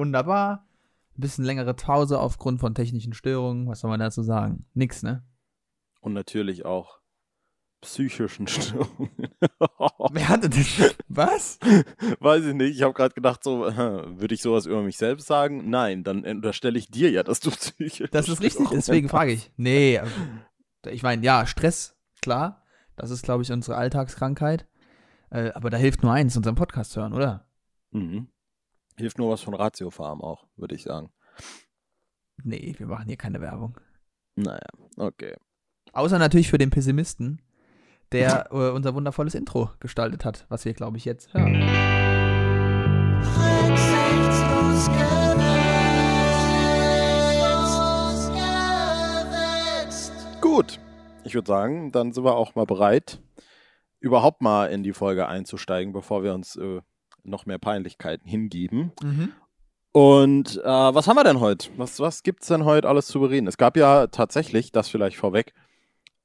wunderbar. Ein bisschen längere Pause aufgrund von technischen Störungen. Was soll man dazu sagen? Nix, ne? Und natürlich auch psychischen Störungen. Wer hatte das? Was? Weiß ich nicht. Ich habe gerade gedacht, so äh, würde ich sowas über mich selbst sagen? Nein, dann unterstelle ich dir ja, dass du psychisch. Das ist richtig, deswegen frage ich. Nee, also, ich meine, ja, Stress, klar. Das ist, glaube ich, unsere Alltagskrankheit. Äh, aber da hilft nur eins, unseren Podcast hören, oder? Mhm. Hilft nur was von Ratio Farm auch, würde ich sagen. Nee, wir machen hier keine Werbung. Naja, okay. Außer natürlich für den Pessimisten, der äh, unser wundervolles Intro gestaltet hat, was wir, glaube ich, jetzt hören. Rücksichtslos Gut. Ich würde sagen, dann sind wir auch mal bereit, überhaupt mal in die Folge einzusteigen, bevor wir uns äh, noch mehr Peinlichkeiten hingeben. Mhm. Und äh, was haben wir denn heute? Was, was gibt es denn heute alles zu bereden? Es gab ja tatsächlich, das vielleicht vorweg,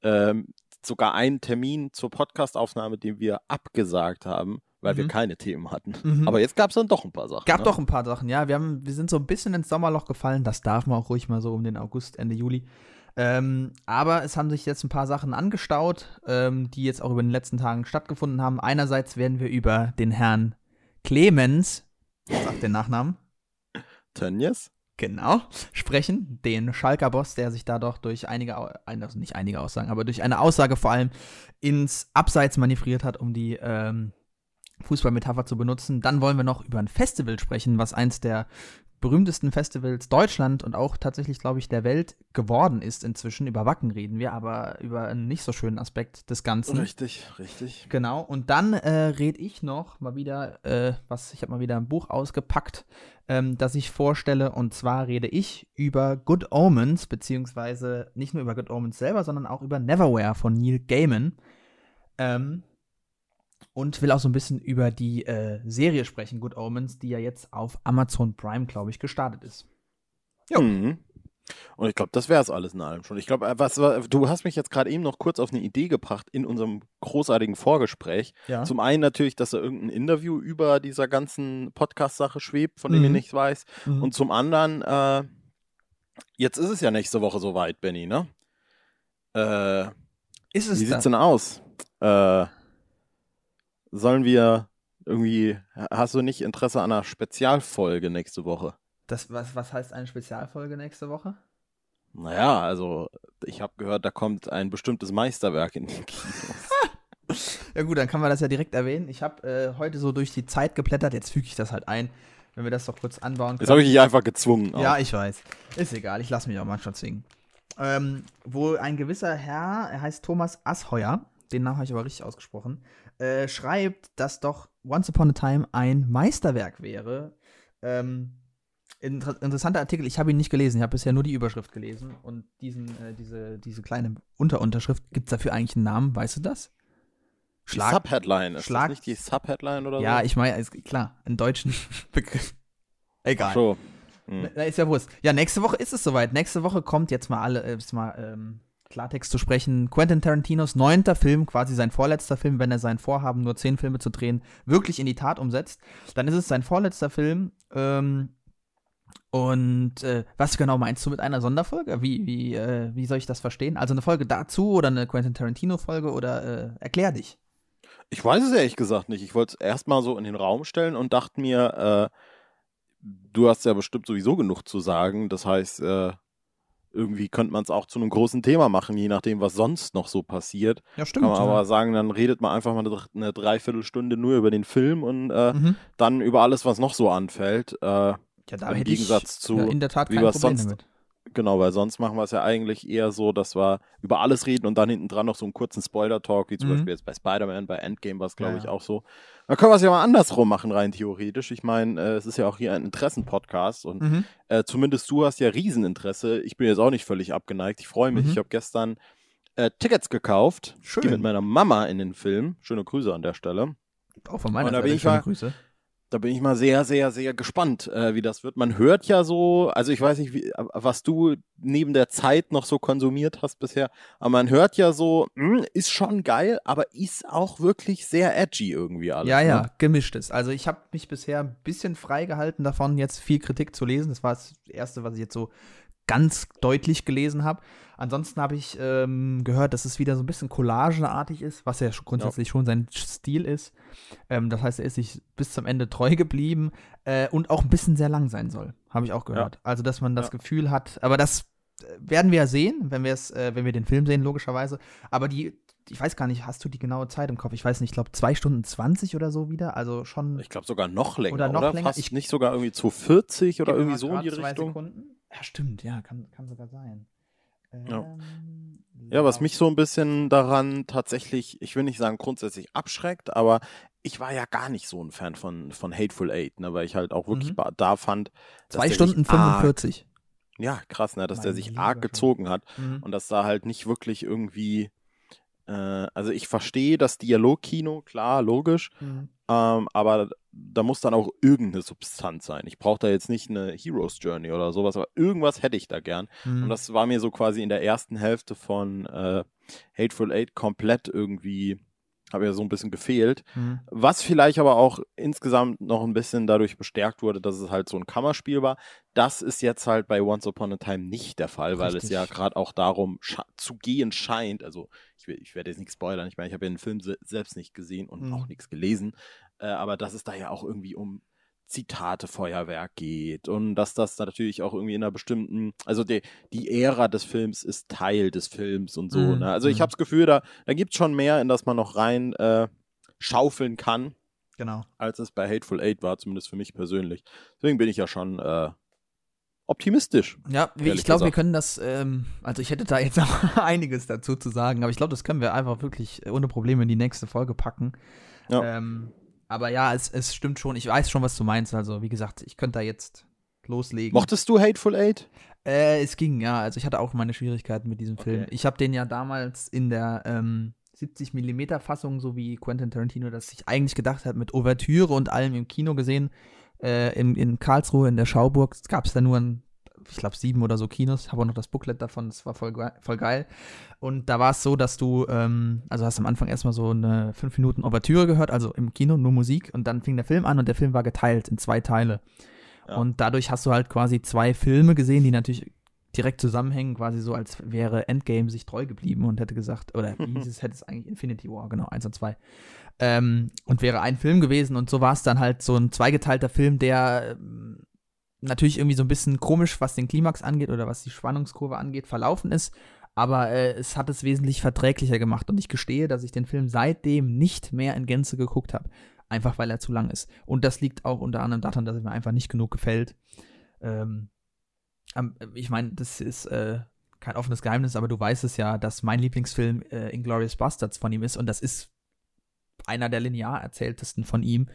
ähm, sogar einen Termin zur Podcastaufnahme, den wir abgesagt haben, weil wir Mhm. keine Themen hatten. Mhm. Aber jetzt gab es dann doch ein paar Sachen. Gab ne? doch ein paar Sachen, ja. Wir, haben, wir sind so ein bisschen ins Sommerloch gefallen. Das darf man auch ruhig mal so um den August, Ende Juli. Ähm, aber es haben sich jetzt ein paar Sachen angestaut, ähm, die jetzt auch über den letzten Tagen stattgefunden haben. Einerseits werden wir über den Herrn Clemens, sagt den Nachnamen, Tönnies? genau, sprechen. Den Schalker Boss, der sich da doch durch einige, also nicht einige Aussagen, aber durch eine Aussage vor allem ins Abseits manövriert hat, um die ähm, Fußballmetapher zu benutzen. Dann wollen wir noch über ein Festival sprechen, was eins der berühmtesten Festivals Deutschland und auch tatsächlich, glaube ich, der Welt geworden ist inzwischen. Über Wacken reden wir, aber über einen nicht so schönen Aspekt des Ganzen. Richtig, richtig. Genau, und dann äh, rede ich noch mal wieder, äh, was, ich habe mal wieder ein Buch ausgepackt, ähm, das ich vorstelle, und zwar rede ich über Good Omens, beziehungsweise nicht nur über Good Omens selber, sondern auch über Neverwhere von Neil Gaiman. Ähm, und will auch so ein bisschen über die äh, Serie sprechen, Good Omens, die ja jetzt auf Amazon Prime, glaube ich, gestartet ist. Jo. Mhm. Und ich glaube, das wäre es alles in allem schon. Ich glaube, was, du hast mich jetzt gerade eben noch kurz auf eine Idee gebracht in unserem großartigen Vorgespräch. Ja. Zum einen natürlich, dass da irgendein Interview über dieser ganzen Podcast-Sache schwebt, von dem ich Mhm. nichts weiß. Mhm. Und zum anderen, äh, jetzt ist es ja nächste Woche soweit, Benny, ne? Äh, ist wie es sieht's das? denn aus? Äh, sollen wir irgendwie, hast du nicht Interesse an einer Spezialfolge nächste Woche? das was, was heißt eine Spezialfolge nächste Woche? Naja, also ich habe gehört, da kommt ein bestimmtes Meisterwerk in die Kinos. Ja gut, dann kann man das ja direkt erwähnen. Ich habe äh, heute so durch die Zeit geblättert, jetzt füge ich das halt ein, wenn wir das doch kurz anbauen Jetzt habe ich dich einfach gezwungen. auch. Ja, ich weiß. Ist egal, ich lasse mich auch manchmal zwingen. Ähm, wo ein gewisser Herr, er heißt Thomas Asheuer, den Namen habe ich aber richtig ausgesprochen, äh, schreibt, dass doch Once Upon a Time ein Meisterwerk wäre. Ähm, inter interessanter Artikel, ich habe ihn nicht gelesen, ich habe bisher nur die Überschrift gelesen und diesen, äh, diese, diese kleine Unterunterschrift, gibt es dafür eigentlich einen Namen, weißt du das? die Subheadline. Ist Schlag- das nicht die Subheadline oder Ja, so? ich meine, klar, einen deutschen Begriff. Egal. So. Hm. Na, ist ja Wurst. Ja, nächste Woche ist es soweit. Nächste Woche kommt jetzt mal alle, äh, jetzt mal ähm, Klartext zu sprechen. Quentin Tarantinos neunter Film, quasi sein vorletzter Film, wenn er sein Vorhaben, nur zehn Filme zu drehen, wirklich in die Tat umsetzt. Dann ist es sein vorletzter Film. Ähm, und äh, was genau meinst du mit einer Sonderfolge? Wie, wie, äh, wie soll ich das verstehen? Also eine Folge dazu oder eine Quentin Tarantino-Folge oder äh, erklär dich. Ich weiß es ehrlich gesagt nicht. Ich wollte es erstmal so in den Raum stellen und dachte mir, äh, du hast ja bestimmt sowieso genug zu sagen. Das heißt, äh, irgendwie könnte man es auch zu einem großen Thema machen, je nachdem, was sonst noch so passiert. Ja, stimmt. Kann man aber sagen, dann redet man einfach mal eine, Dreiviertelstunde nur über den Film und äh, mhm. dann über alles, was noch so anfällt. Äh, Ja, da im hätte Gegensatz ich zu, ja, in der Tat wie wir es sonst damit. Genau, weil sonst machen wir es ja eigentlich eher so, dass wir über alles reden und dann hinten dran noch so einen kurzen Spoiler-Talk, wie zum Mhm. Beispiel jetzt bei Spider-Man, bei Endgame war es, glaube Ja, ich, auch so. Dann können wir es ja mal andersrum machen, rein theoretisch. Ich meine, äh, es ist ja auch hier ein Interessen-Podcast und Mhm. äh, zumindest du hast ja Rieseninteresse. Ich bin jetzt auch nicht völlig abgeneigt. Ich freue mich. Mhm. Ich habe gestern äh, Tickets gekauft. Ich Schön. gehe mit meiner Mama in den Film. Schöne Grüße an der Stelle. Auch von meiner da Seite ich schöne Grüße. Da bin ich mal sehr, sehr, sehr gespannt, äh, wie das wird. Man hört ja so, also ich weiß nicht, wie, was du neben der Zeit noch so konsumiert hast bisher, aber man hört ja so, mh, hm, ist schon geil, aber ist auch wirklich sehr edgy irgendwie alles. Ja, ja, ne? gemischtes. Also ich habe mich bisher ein bisschen freigehalten davon, jetzt viel Kritik zu lesen. Das war das Erste, was ich jetzt so ganz deutlich gelesen habe. Ansonsten habe ich ähm, gehört, dass es wieder so ein bisschen collagenartig ist, was ja grundsätzlich ja. schon sein Stil ist. Ähm, das heißt, er ist sich bis zum Ende treu geblieben äh, und auch ein bisschen sehr lang sein soll, habe ich auch gehört. Ja. Also, dass man das ja. Gefühl hat, aber das äh, werden wir ja sehen, wenn wir es, äh, wenn wir den Film sehen, logischerweise. Aber die, ich weiß gar nicht, hast du die genaue Zeit im Kopf? Ich weiß nicht, ich glaube zwei Stunden 20 oder so wieder. Also schon. Ich glaube sogar noch länger. Oder noch oder? länger. Fast ich, nicht sogar irgendwie 240 oder irgendwie so in die Richtung. Sekunden. Ja, stimmt, ja, kann, kann sogar sein. Ja. Ähm, ja, was mich so ein bisschen daran tatsächlich, ich will nicht sagen grundsätzlich abschreckt, aber ich war ja gar nicht so ein Fan von, von Hateful Eight, ne, weil ich halt auch wirklich mhm. da fand. Zwei Stunden 45. Arg, ja, krass, ne, dass Meine der sich arg gezogen hat mhm. und dass da halt nicht wirklich irgendwie äh, also ich verstehe das Dialogkino, klar, logisch, mhm. ähm, aber da muss dann auch irgendeine Substanz sein. Ich brauche da jetzt nicht eine Hero's Journey oder sowas, aber irgendwas hätte ich da gern. Mhm. Und das war mir so quasi in der ersten Hälfte von äh, Hateful Eight komplett irgendwie habe ja so ein bisschen gefehlt. Mhm. Was vielleicht aber auch insgesamt noch ein bisschen dadurch bestärkt wurde, dass es halt so ein Kammerspiel war. Das ist jetzt halt bei Once Upon a Time nicht der Fall, weil Richtig. es ja gerade auch darum zu gehen scheint. Also ich, ich werde jetzt nichts spoilern. Ich meine, ich habe ja den Film se selbst nicht gesehen und mhm. auch nichts gelesen. Äh, aber dass es da ja auch irgendwie um Zitate-Feuerwerk geht und dass das natürlich auch irgendwie in einer bestimmten, also die, die Ära des Films ist Teil des Films und so. Mhm. Ne? Also ich mhm. habe das Gefühl, da, da gibt es schon mehr, in das man noch rein äh, schaufeln kann. Genau. Als es bei Hateful Eight war, zumindest für mich persönlich. Deswegen bin ich ja schon äh, optimistisch. Ja, ich glaube, wir können das, ähm, also ich hätte da jetzt auch einiges dazu zu sagen, aber ich glaube, das können wir einfach wirklich ohne Probleme in die nächste Folge packen. Ja. Ähm, aber ja, es, es stimmt schon. Ich weiß schon, was du meinst. Also, wie gesagt, ich könnte da jetzt loslegen. Mochtest du Hateful Eight? Äh, es ging, ja. Also, ich hatte auch meine Schwierigkeiten mit diesem Film. Okay. Ich habe den ja damals in der ähm, 70 mm Fassung, so wie Quentin Tarantino das sich eigentlich gedacht hat, mit Ouvertüre und allem im Kino gesehen. Äh, in, in Karlsruhe, in der Schauburg, gab es da nur ein ich glaube, sieben oder so Kinos. Habe auch noch das Booklet davon, das war voll, voll geil. Und da war es so, dass du, ähm, also hast am Anfang erstmal so eine fünf Minuten Ouvertüre gehört, also im Kino nur Musik. Und dann fing der Film an und der Film war geteilt in zwei Teile. Ja. Und dadurch hast du halt quasi zwei Filme gesehen, die natürlich direkt zusammenhängen, quasi so, als wäre Endgame sich treu geblieben und hätte gesagt, oder wie hieß es, hätte es eigentlich Infinity War, genau, eins und zwei. Ähm, und wäre ein Film gewesen und so war es dann halt so ein zweigeteilter Film, der ähm, natürlich irgendwie so ein bisschen komisch, was den Klimax angeht oder was die Spannungskurve angeht, verlaufen ist. Aber äh, es hat es wesentlich verträglicher gemacht. Und ich gestehe, dass ich den Film seitdem nicht mehr in Gänze geguckt habe. Einfach weil er zu lang ist. Und das liegt auch unter anderem daran, dass er mir einfach nicht genug gefällt. Ähm, ich meine, das ist äh, kein offenes Geheimnis, aber du weißt es ja, dass mein Lieblingsfilm äh, Inglourious Bastards von ihm ist. Und das ist einer der linear erzähltesten von ihm.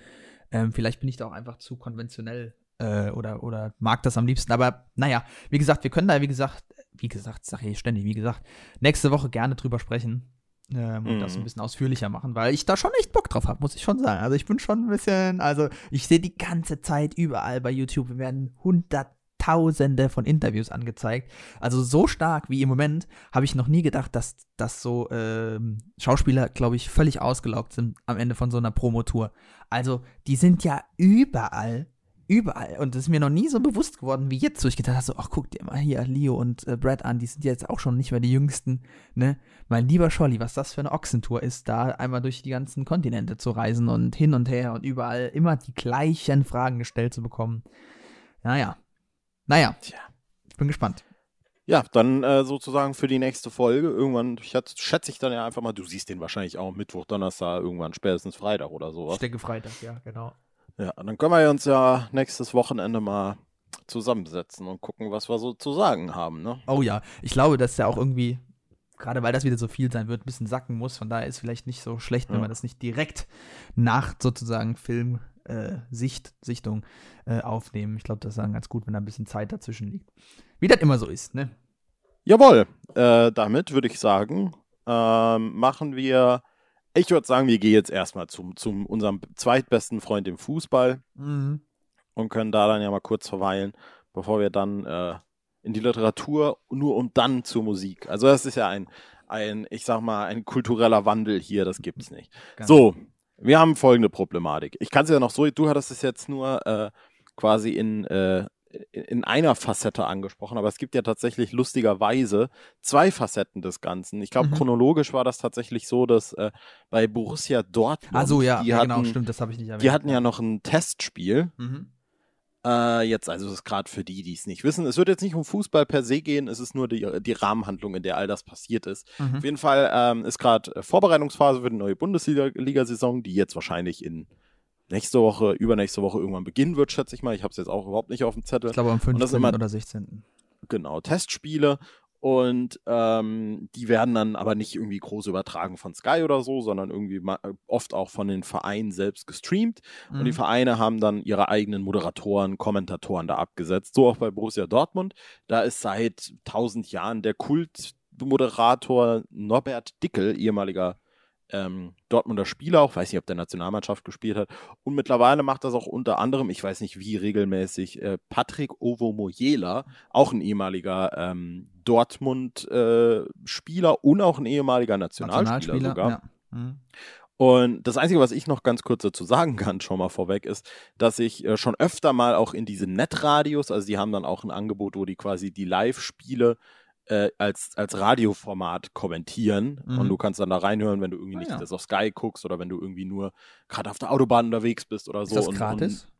Ähm, vielleicht bin ich da auch einfach zu konventionell äh, oder, oder mag das am liebsten. Aber naja, wie gesagt, wir können da, wie gesagt, wie gesagt, sage ich ständig, wie gesagt, nächste Woche gerne drüber sprechen. Ähm, und das ein mhm. bisschen ausführlicher machen, weil ich da schon echt Bock drauf habe, muss ich schon sagen. Also ich bin schon ein bisschen, also ich sehe die ganze Zeit überall bei YouTube, wir werden hunderttausende von Interviews angezeigt. Also so stark wie im Moment habe ich noch nie gedacht, dass, dass so ähm, Schauspieler, glaube ich, völlig ausgelaugt sind am Ende von so einer Promotour. Also die sind ja überall Überall. Und das ist mir noch nie so bewusst geworden wie jetzt, wo ich gedacht habe, so, ach, guck dir mal hier Leo und äh, Brad an, die sind jetzt auch schon nicht mehr die Jüngsten, ne? Mein lieber Scholli, was das für eine Ochsentour ist, da einmal durch die ganzen Kontinente zu reisen und hin und her und überall immer die gleichen Fragen gestellt zu bekommen. Naja. Naja. Tja. Ich bin gespannt. Ja, dann äh, sozusagen für die nächste Folge. Irgendwann, ich schätze ich dann ja einfach mal, du siehst den wahrscheinlich auch Mittwoch, Donnerstag, irgendwann spätestens Freitag oder sowas. Ich denke Freitag, ja, genau. Ja, dann können wir uns ja nächstes Wochenende mal zusammensetzen und gucken, was wir so zu sagen haben. Ne? Oh ja, ich glaube, dass der auch irgendwie, gerade weil das wieder so viel sein wird, ein bisschen sacken muss. Von daher ist vielleicht nicht so schlecht, wenn ja. wir das nicht direkt nach sozusagen Filmsicht, äh, Sichtung äh, aufnehmen. Ich glaube, das ist dann ganz gut, wenn da ein bisschen Zeit dazwischen liegt. Wie das immer so ist, ne? Jawohl, äh, damit würde ich sagen, ähm, machen wir Ich würde sagen, wir gehen jetzt erstmal zum, zum unserem zweitbesten Freund im Fußball Mhm. und können da dann ja mal kurz verweilen, bevor wir dann äh, in die Literatur, nur um dann zur Musik. Also das ist ja ein, ein, ich sag mal, ein kultureller Wandel hier, das gibt's nicht. Ganz- So, wir haben folgende Problematik. Ich kann es ja noch so, du hattest es jetzt nur äh, quasi in, äh, in einer Facette angesprochen, aber es gibt ja tatsächlich lustigerweise zwei Facetten des Ganzen. Ich glaube, Mhm. chronologisch war das tatsächlich so, dass äh, bei Borussia Dortmund, Ah, so, ja, die, ja hatten, genau, stimmt, das habe ich nicht erwähnt. die hatten ja noch ein Testspiel. Mhm. Äh, jetzt, also das ist gerade für die, die es nicht wissen. Es wird jetzt nicht um Fußball per se gehen, es ist nur die, die Rahmenhandlung, in der all das passiert ist. Mhm. Auf jeden Fall ähm, ist gerade Vorbereitungsphase für die neue Bundesliga-Saison, die jetzt wahrscheinlich in nächste Woche, übernächste Woche irgendwann beginnen wird, schätze ich mal. Ich habe es jetzt auch überhaupt nicht auf dem Zettel. Ich glaube am Und das 15. immer- oder 16. Genau, Testspiele. Und ähm, die werden dann aber nicht irgendwie groß übertragen von Sky oder so, sondern irgendwie ma- oft auch von den Vereinen selbst gestreamt. Und die Mhm. Vereine haben dann ihre eigenen Moderatoren, Kommentatoren da abgesetzt. So auch bei Borussia Dortmund. Da ist seit tausend Jahren der Kultmoderator Norbert Dickel, ehemaliger ähm, Dortmunder Spieler, auch weiß nicht, ob der Nationalmannschaft gespielt hat. Und mittlerweile macht das auch unter anderem, ich weiß nicht wie regelmäßig, äh, Patrick Ovomoyela, auch ein ehemaliger ähm, Dortmund-Spieler und auch ein ehemaliger Nationalspieler, sogar. ja. Mhm. Und das Einzige, was ich noch ganz kurz dazu sagen kann, schon mal vorweg, ist, dass ich äh, schon öfter mal auch in diese Netradios, also die haben dann auch ein Angebot, wo die quasi die Live-Spiele äh, als, als Radioformat kommentieren. Mhm. Und du kannst dann da reinhören, wenn du irgendwie Ah, nicht ja. das auf Sky guckst oder wenn du irgendwie nur gerade auf der Autobahn unterwegs bist oder so. Ist das und, gratis? Und,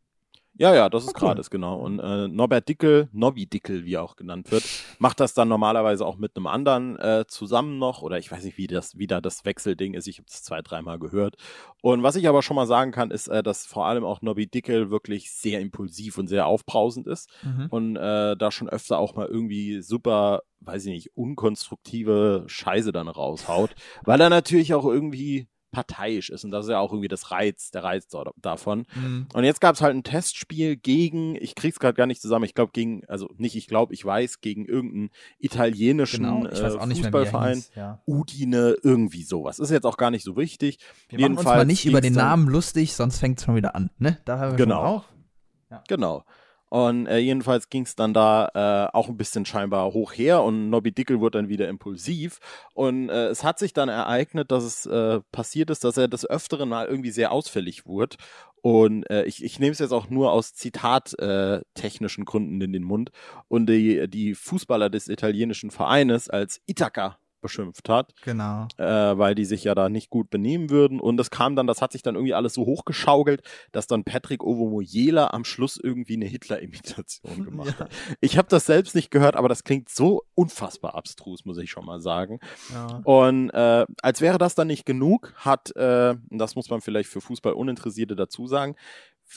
ja, ja, das ist cool. gratis, genau. Und äh, Norbert Dickel, Nobby Dickel, wie er auch genannt wird, macht das dann normalerweise auch mit einem anderen äh, zusammen noch. Oder ich weiß nicht, wie das wieder das Wechselding ist. Ich habe das zwei, dreimal gehört. Und was ich aber schon mal sagen kann, ist, äh, dass vor allem auch Nobby Dickel wirklich sehr impulsiv und sehr aufbrausend ist Mhm. und äh, da schon öfter auch mal irgendwie super, weiß ich nicht, unkonstruktive Scheiße dann raushaut, weil er natürlich auch irgendwie parteiisch ist und das ist ja auch irgendwie das Reiz, der Reiz da- davon. Mhm. Und jetzt gab es halt ein Testspiel gegen, ich krieg's gerade gar nicht zusammen, ich glaube gegen, also nicht ich glaube, ich weiß, gegen irgendeinen italienischen Genau, äh, auch er Fußballverein. hieß. Ja. Udine, irgendwie sowas. Ist jetzt auch gar nicht so wichtig. Wir machen uns Jedenfalls mal nicht über den Namen lustig, sonst fängt es schon wieder an. Ne? Da hören wir Genau. schon auf. Genau. Und äh, jedenfalls ging es dann da äh, auch ein bisschen scheinbar hoch her und Nobby Dickel wurde dann wieder impulsiv. Und äh, es hat sich dann ereignet, dass es äh, passiert ist, dass er des Öfteren mal irgendwie sehr ausfällig wurde. Und äh, ich, ich nehme es jetzt auch nur aus zitattechnischen äh, Gründen in den Mund. Und die, die Fußballer des italienischen Vereines als Ithaka beschimpft hat Genau. äh, weil die sich ja da nicht gut benehmen würden. Und das kam dann, das hat sich dann irgendwie alles so hochgeschaukelt, dass dann Patrick Ovomoyela am Schluss irgendwie eine Hitler-Imitation gemacht hat. Ich habe das selbst nicht gehört, aber das klingt so unfassbar abstrus, muss ich schon mal sagen. Ja. Und äh, als wäre das dann nicht genug, hat, äh, das muss man vielleicht für Fußballuninteressierte dazu sagen,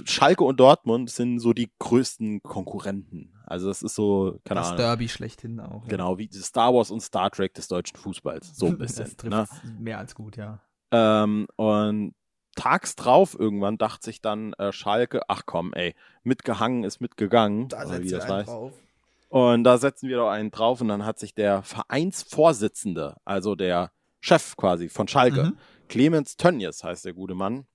Schalke und Dortmund sind so die größten Konkurrenten. Also das ist so, keine das Ahnung. Derby schlechthin auch. ja. Genau, wie Star Wars und Star Trek des deutschen Fußballs. So ein bisschen. Das trifft ne? mehr als gut, ja. Ähm, und tags drauf irgendwann dachte sich dann äh, Schalke, ach komm, ey, mitgehangen ist mitgegangen. oder wie das heißt. drauf. Und da setzen wir doch einen drauf und dann hat sich der Vereinsvorsitzende, also der Chef quasi von Schalke, Mhm. Clemens Tönnies heißt der gute Mann,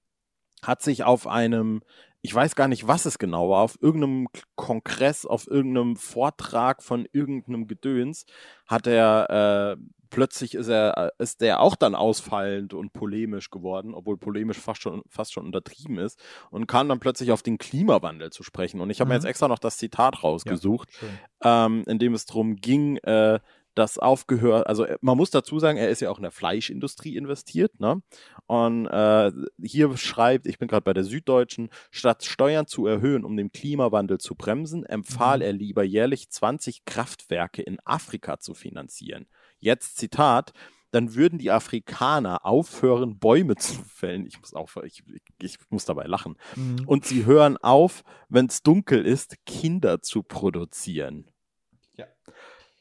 hat sich auf einem, ich weiß gar nicht, was es genau war, auf irgendeinem Kongress, auf irgendeinem Vortrag von irgendeinem Gedöns, hat er äh, plötzlich ist er äh, ist der auch dann ausfallend und polemisch geworden, obwohl polemisch fast schon fast schon untertrieben ist und kam dann plötzlich auf den Klimawandel zu sprechen. Und ich habe mir Mhm. jetzt extra noch das Zitat rausgesucht Schön. ähm, in dem es darum ging, äh, dass aufgehört, also äh, man muss dazu sagen, er ist ja auch in der Fleischindustrie investiert, ne? Und äh, hier schreibt, ich bin gerade bei der Süddeutschen, statt Steuern zu erhöhen, um den Klimawandel zu bremsen, empfahl Mhm. er lieber jährlich 20 Kraftwerke in Afrika zu finanzieren. Jetzt Zitat, dann würden die Afrikaner aufhören, Bäume zu fällen. Ich muss aufhören, ich, ich, ich muss dabei lachen. Mhm. Und sie hören auf, wenn es dunkel ist, Kinder zu produzieren.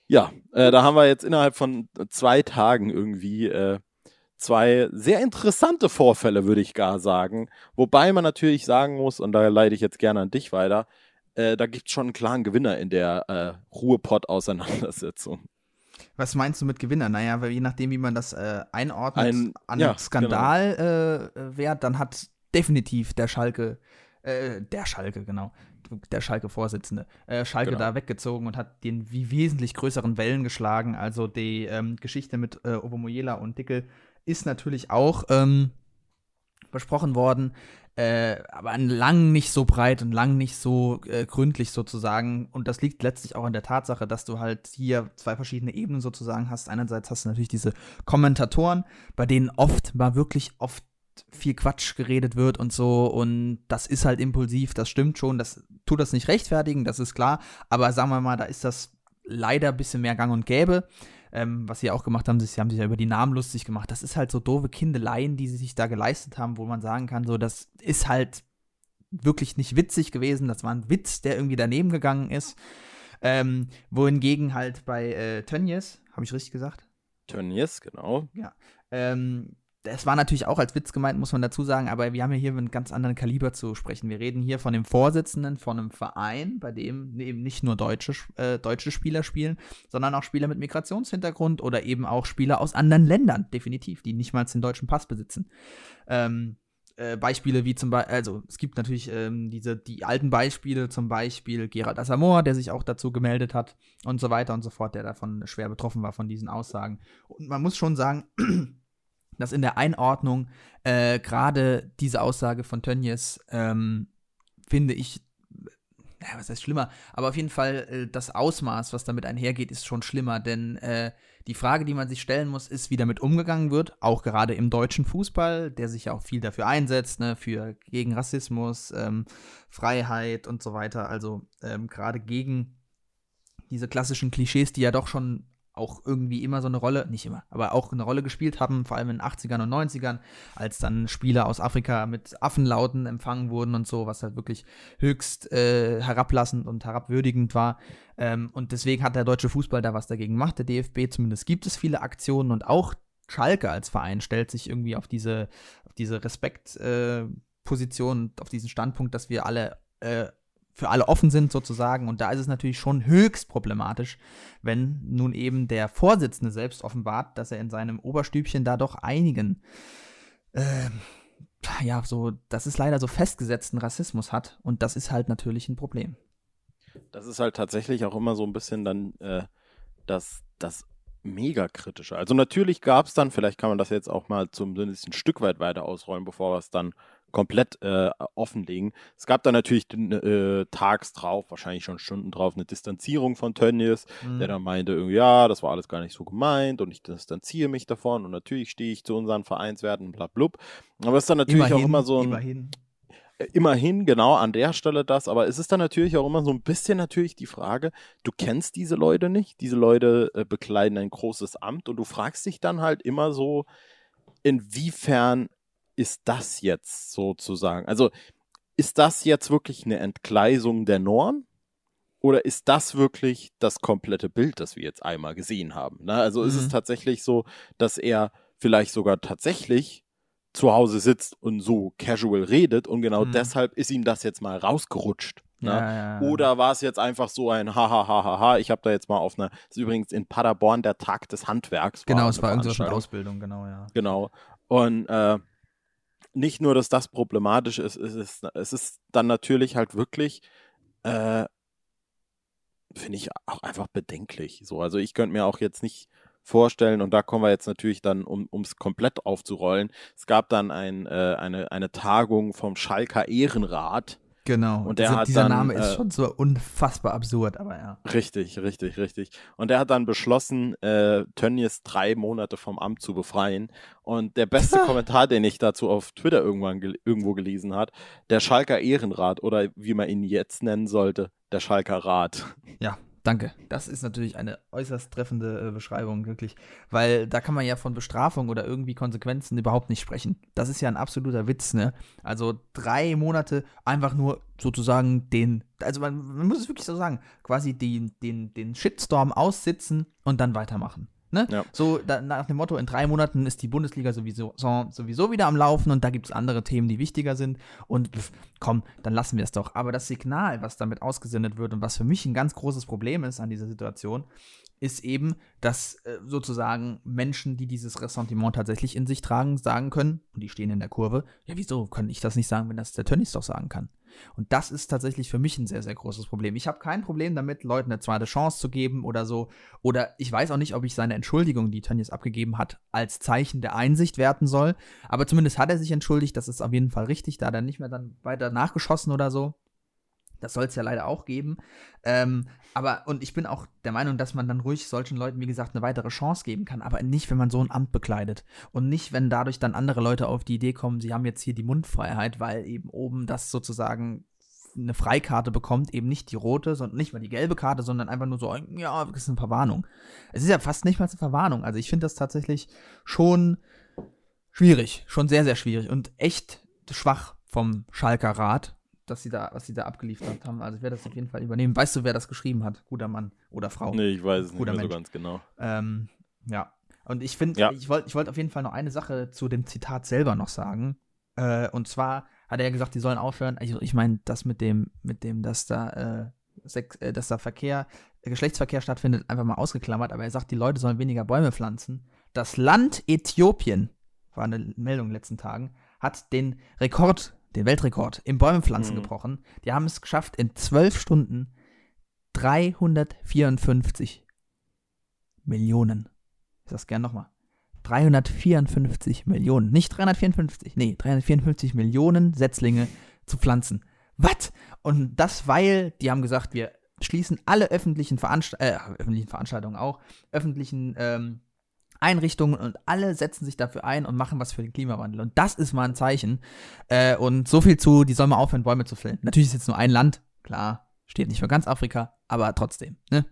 Ja. Äh, da haben wir jetzt innerhalb von zwei Tagen irgendwie äh, zwei sehr interessante Vorfälle, würde ich gar sagen. Wobei man natürlich sagen muss, und da leite ich jetzt gerne an dich weiter, äh, da gibt es schon einen klaren Gewinner in der äh, Ruhrpott-Auseinandersetzung. Was meinst du mit Gewinner? Naja, weil je nachdem, wie man das äh, einordnet, Ein- an ja, Skandalwert, äh, Wert, dann hat definitiv der Schalke, äh, der Schalke, genau, der Schalke-Vorsitzende, äh, Schalke Genau. da weggezogen und hat den wie wesentlich größeren Wellen geschlagen. Also die ähm, Geschichte mit äh, Obomoyela und Dickel ist natürlich auch ähm, besprochen worden, äh, aber lang nicht so breit und lang nicht so äh, gründlich sozusagen. Und das liegt letztlich auch an der Tatsache, dass du halt hier zwei verschiedene Ebenen sozusagen hast. Einerseits hast du natürlich diese Kommentatoren, bei denen oft mal wirklich oft viel Quatsch geredet wird und so und das ist halt impulsiv, das stimmt schon, das tut das nicht rechtfertigen, das ist klar, aber sagen wir mal, da ist das leider ein bisschen mehr gang und gäbe. Ähm, was sie auch gemacht haben, sie haben sich ja über die Namen lustig gemacht. Das ist halt so doofe Kindeleien, die sie sich da geleistet haben, wo man sagen kann, so, das ist halt wirklich nicht witzig gewesen. Das war ein Witz, der irgendwie daneben gegangen ist. Ähm, wohingegen halt bei äh, Tönnies, habe ich richtig gesagt? Tönnies, genau. Ähm, das war natürlich auch als Witz gemeint, muss man dazu sagen, aber wir haben ja hier mit einem ganz anderen Kaliber zu sprechen. Wir reden hier von dem Vorsitzenden von einem Verein, bei dem eben nicht nur deutsche, äh, deutsche Spieler spielen, sondern auch Spieler mit Migrationshintergrund oder eben auch Spieler aus anderen Ländern, definitiv, die nicht mal den deutschen Pass besitzen. Ähm, äh, Beispiele wie zum Beispiel, also es gibt natürlich ähm, diese, die alten Beispiele, zum Beispiel Gerald Asamoah, der sich auch dazu gemeldet hat und so weiter und so fort, der davon schwer betroffen war von diesen Aussagen. Und man muss schon sagen, dass in der Einordnung äh, gerade diese Aussage von Tönnies, ähm, finde ich, naja, was heißt schlimmer, aber auf jeden Fall äh, das Ausmaß, was damit einhergeht, ist schon schlimmer, denn äh, die Frage, die man sich stellen muss, ist, wie damit umgegangen wird, auch gerade im deutschen Fußball, der sich ja auch viel dafür einsetzt, ne, für gegen Rassismus, ähm, Freiheit und so weiter, also ähm, gerade gegen diese klassischen Klischees, die ja doch schon auch irgendwie immer so eine Rolle, nicht immer, aber auch eine Rolle gespielt haben, vor allem in den 80ern und 90ern, als dann Spieler aus Afrika mit Affenlauten empfangen wurden und so, was halt wirklich höchst äh, herablassend und herabwürdigend war. Ähm, und deswegen hat der deutsche Fußball da was dagegen gemacht, der DFB zumindest gibt es viele Aktionen und auch Schalke als Verein stellt sich irgendwie auf diese, auf diese Respektposition, äh, auf diesen Standpunkt, dass wir alle äh, für alle offen sind sozusagen. Und da ist es natürlich schon höchst problematisch, wenn nun eben der Vorsitzende selbst offenbart, dass er in seinem Oberstübchen da doch einigen, ähm, ja, so, das ist leider so festgesetzten Rassismus hat. Und das ist halt natürlich ein Problem. Das ist halt tatsächlich auch immer so ein bisschen dann äh, das, das mega kritische. Also natürlich gab es dann, vielleicht kann man das jetzt auch mal zumindest ein Stück weit weiter ausräumen, bevor wir es dann komplett äh, offenlegen. Es gab dann natürlich äh, tags drauf, wahrscheinlich schon Stunden drauf, eine Distanzierung von Tönnies, Mhm. der dann meinte, irgendwie, ja, das war alles gar nicht so gemeint und ich distanziere mich davon und natürlich stehe ich zu unseren Vereinswerten, bla blub. Aber es ist dann natürlich auch immer so ein immerhin. äh, immerhin genau an der Stelle das, aber es ist dann natürlich auch immer so ein bisschen natürlich die Frage, du kennst diese Leute nicht, diese Leute äh, bekleiden ein großes Amt und du fragst dich dann halt immer so, inwiefern ist das jetzt sozusagen, also ist das jetzt wirklich eine Entgleisung der Norm? Oder ist das wirklich das komplette Bild, das wir jetzt einmal gesehen haben? Ne? Also ist es Mhm. tatsächlich so, dass er vielleicht sogar tatsächlich zu Hause sitzt und so casual redet und genau Mhm. deshalb ist ihm das jetzt mal rausgerutscht. Ne? Ja, ja, ja. Oder war es jetzt einfach so ein Hahaha, ich habe da jetzt mal auf einer, das ist übrigens in Paderborn der Tag des Handwerks. Genau, es war mit Veranstaltung. Ausbildung, genau, ja. Genau. Und äh, nicht nur, dass das problematisch ist, es ist, es ist dann natürlich halt wirklich, äh, finde ich auch einfach bedenklich. So, also ich könnte mir auch jetzt nicht vorstellen, und da kommen wir jetzt natürlich dann, um es komplett aufzurollen. Es gab dann ein, äh, eine, eine Tagung vom Schalker Ehrenrat. Genau. Und der Diese, hat dieser dann, Name ist äh, schon so unfassbar absurd, aber ja. Richtig, richtig, richtig. Und der hat dann beschlossen, äh, Tönnies drei Monate vom Amt zu befreien. Und der beste Kommentar, den ich dazu auf Twitter irgendwann gel irgendwo gelesen hat, der Schalker Ehrenrat oder wie man ihn jetzt nennen sollte, der Schalker Rat. Ja, danke. Das ist natürlich eine äußerst treffende äh, Beschreibung, wirklich. Weil da kann man ja von Bestrafung oder irgendwie Konsequenzen überhaupt nicht sprechen. Das ist ja ein absoluter Witz, ne? Also drei Monate einfach nur sozusagen den, also man, man muss es wirklich so sagen, quasi den, den, den Shitstorm aussitzen und dann weitermachen. Ne? Ja. So da, nach dem Motto, in drei Monaten ist die Bundesliga sowieso, so, sowieso wieder am Laufen und da gibt es andere Themen, die wichtiger sind. Und pff, komm, dann lassen wir es doch. Aber das Signal, was damit ausgesendet wird und was für mich ein ganz großes Problem ist an dieser Situation, ist eben, dass äh, sozusagen Menschen, die dieses Ressentiment tatsächlich in sich tragen, sagen können, und die stehen in der Kurve, ja, wieso kann ich das nicht sagen, wenn das der Tönnies doch sagen kann? Und das ist tatsächlich für mich ein sehr, sehr großes Problem. Ich habe kein Problem damit, Leuten eine zweite Chance zu geben oder so. Oder ich weiß auch nicht, ob ich seine Entschuldigung, die Tönnies abgegeben hat, als Zeichen der Einsicht werten soll. Aber zumindest hat er sich entschuldigt. Das ist auf jeden Fall richtig. Da hat er nicht mehr dann weiter nachgeschossen oder so. Das soll es ja leider auch geben. Ähm, aber, und ich bin auch der Meinung, dass man dann ruhig solchen Leuten, wie gesagt, eine weitere Chance geben kann, aber nicht, wenn man so ein Amt bekleidet. Und nicht, wenn dadurch dann andere Leute auf die Idee kommen, sie haben jetzt hier die Mundfreiheit, weil eben oben das sozusagen eine Freikarte bekommt, eben nicht die rote, sondern nicht mal die gelbe Karte, sondern einfach nur so, ja, das ist eine Verwarnung. Es ist ja fast nicht mal eine Verwarnung. Also ich finde das tatsächlich schon schwierig, schon sehr, sehr schwierig und echt schwach vom Schalker Rat, dass sie da, was sie da abgeliefert haben. Also ich werde das auf jeden Fall übernehmen. Weißt du, wer das geschrieben hat? Guter Mann oder Frau? Nee, ich weiß es nicht Guter mehr so ganz genau. Ähm, ja. Und ich finde, Ja. ich wollte ich wollt auf jeden Fall noch eine Sache zu dem Zitat selber noch sagen. Äh, und zwar hat er ja gesagt, die sollen aufhören. Also ich meine, das mit dem, mit dem, dass da, äh, Sex, äh, dass da Verkehr, Geschlechtsverkehr stattfindet, einfach mal ausgeklammert. Aber er sagt, die Leute sollen weniger Bäume pflanzen. Das Land Äthiopien, war eine Meldung in den letzten Tagen, hat den Rekord, den Weltrekord im Bäumepflanzen Mhm. gebrochen. Die haben es geschafft, in zwölf Stunden 354 Millionen. Ich sag's gern nochmal. 354 Millionen. Nicht 354, nee, 354 Millionen Setzlinge zu pflanzen. Was? Und das, weil die haben gesagt, wir schließen alle öffentlichen, Veranst äh, öffentlichen Veranstaltungen auch, öffentlichen ähm, Einrichtungen und alle setzen sich dafür ein und machen was für den Klimawandel. Und das ist mal ein Zeichen. Äh, und so viel zu, die sollen mal aufhören, Bäume zu fällen. Natürlich ist jetzt nur ein Land, klar, steht nicht für ganz Afrika, aber trotzdem, ne?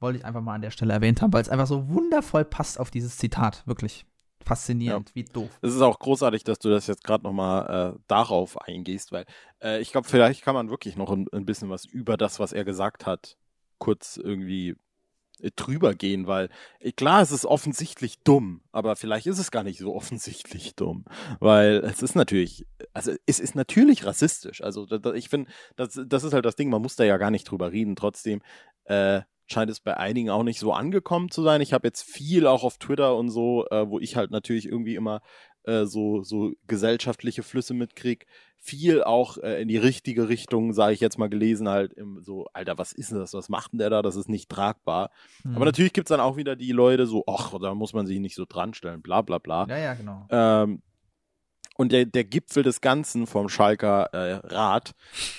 Wollte ich einfach mal an der Stelle erwähnt haben, weil es einfach so wundervoll passt auf dieses Zitat. Wirklich faszinierend, wie doof. Es ist auch großartig, dass du das jetzt gerade nochmal äh, darauf eingehst, weil äh, ich glaube, vielleicht kann man wirklich noch ein, ein bisschen was über das, was er gesagt hat, kurz irgendwie drüber gehen, weil äh, klar, es ist offensichtlich dumm, aber vielleicht ist es gar nicht so offensichtlich dumm, weil es ist natürlich, also es ist natürlich rassistisch. Also ich finde, das, das ist halt das Ding, man muss da ja gar nicht drüber reden. Trotzdem äh, scheint es bei einigen auch nicht so angekommen zu sein. Ich habe jetzt viel auch auf Twitter und so, äh, wo ich halt natürlich irgendwie immer äh, so, so gesellschaftliche Flüsse mitkrieg, viel auch äh, in die richtige Richtung, sage ich jetzt mal, gelesen, halt im so, Alter, was ist denn das? Was macht denn der da? Das ist nicht tragbar. Hm. Aber natürlich gibt es dann auch wieder die Leute so, ach, da muss man sich nicht so dran stellen, bla bla bla. Ja, ja, genau. Ähm, und der, der Gipfel des Ganzen vom Schalker äh, Rat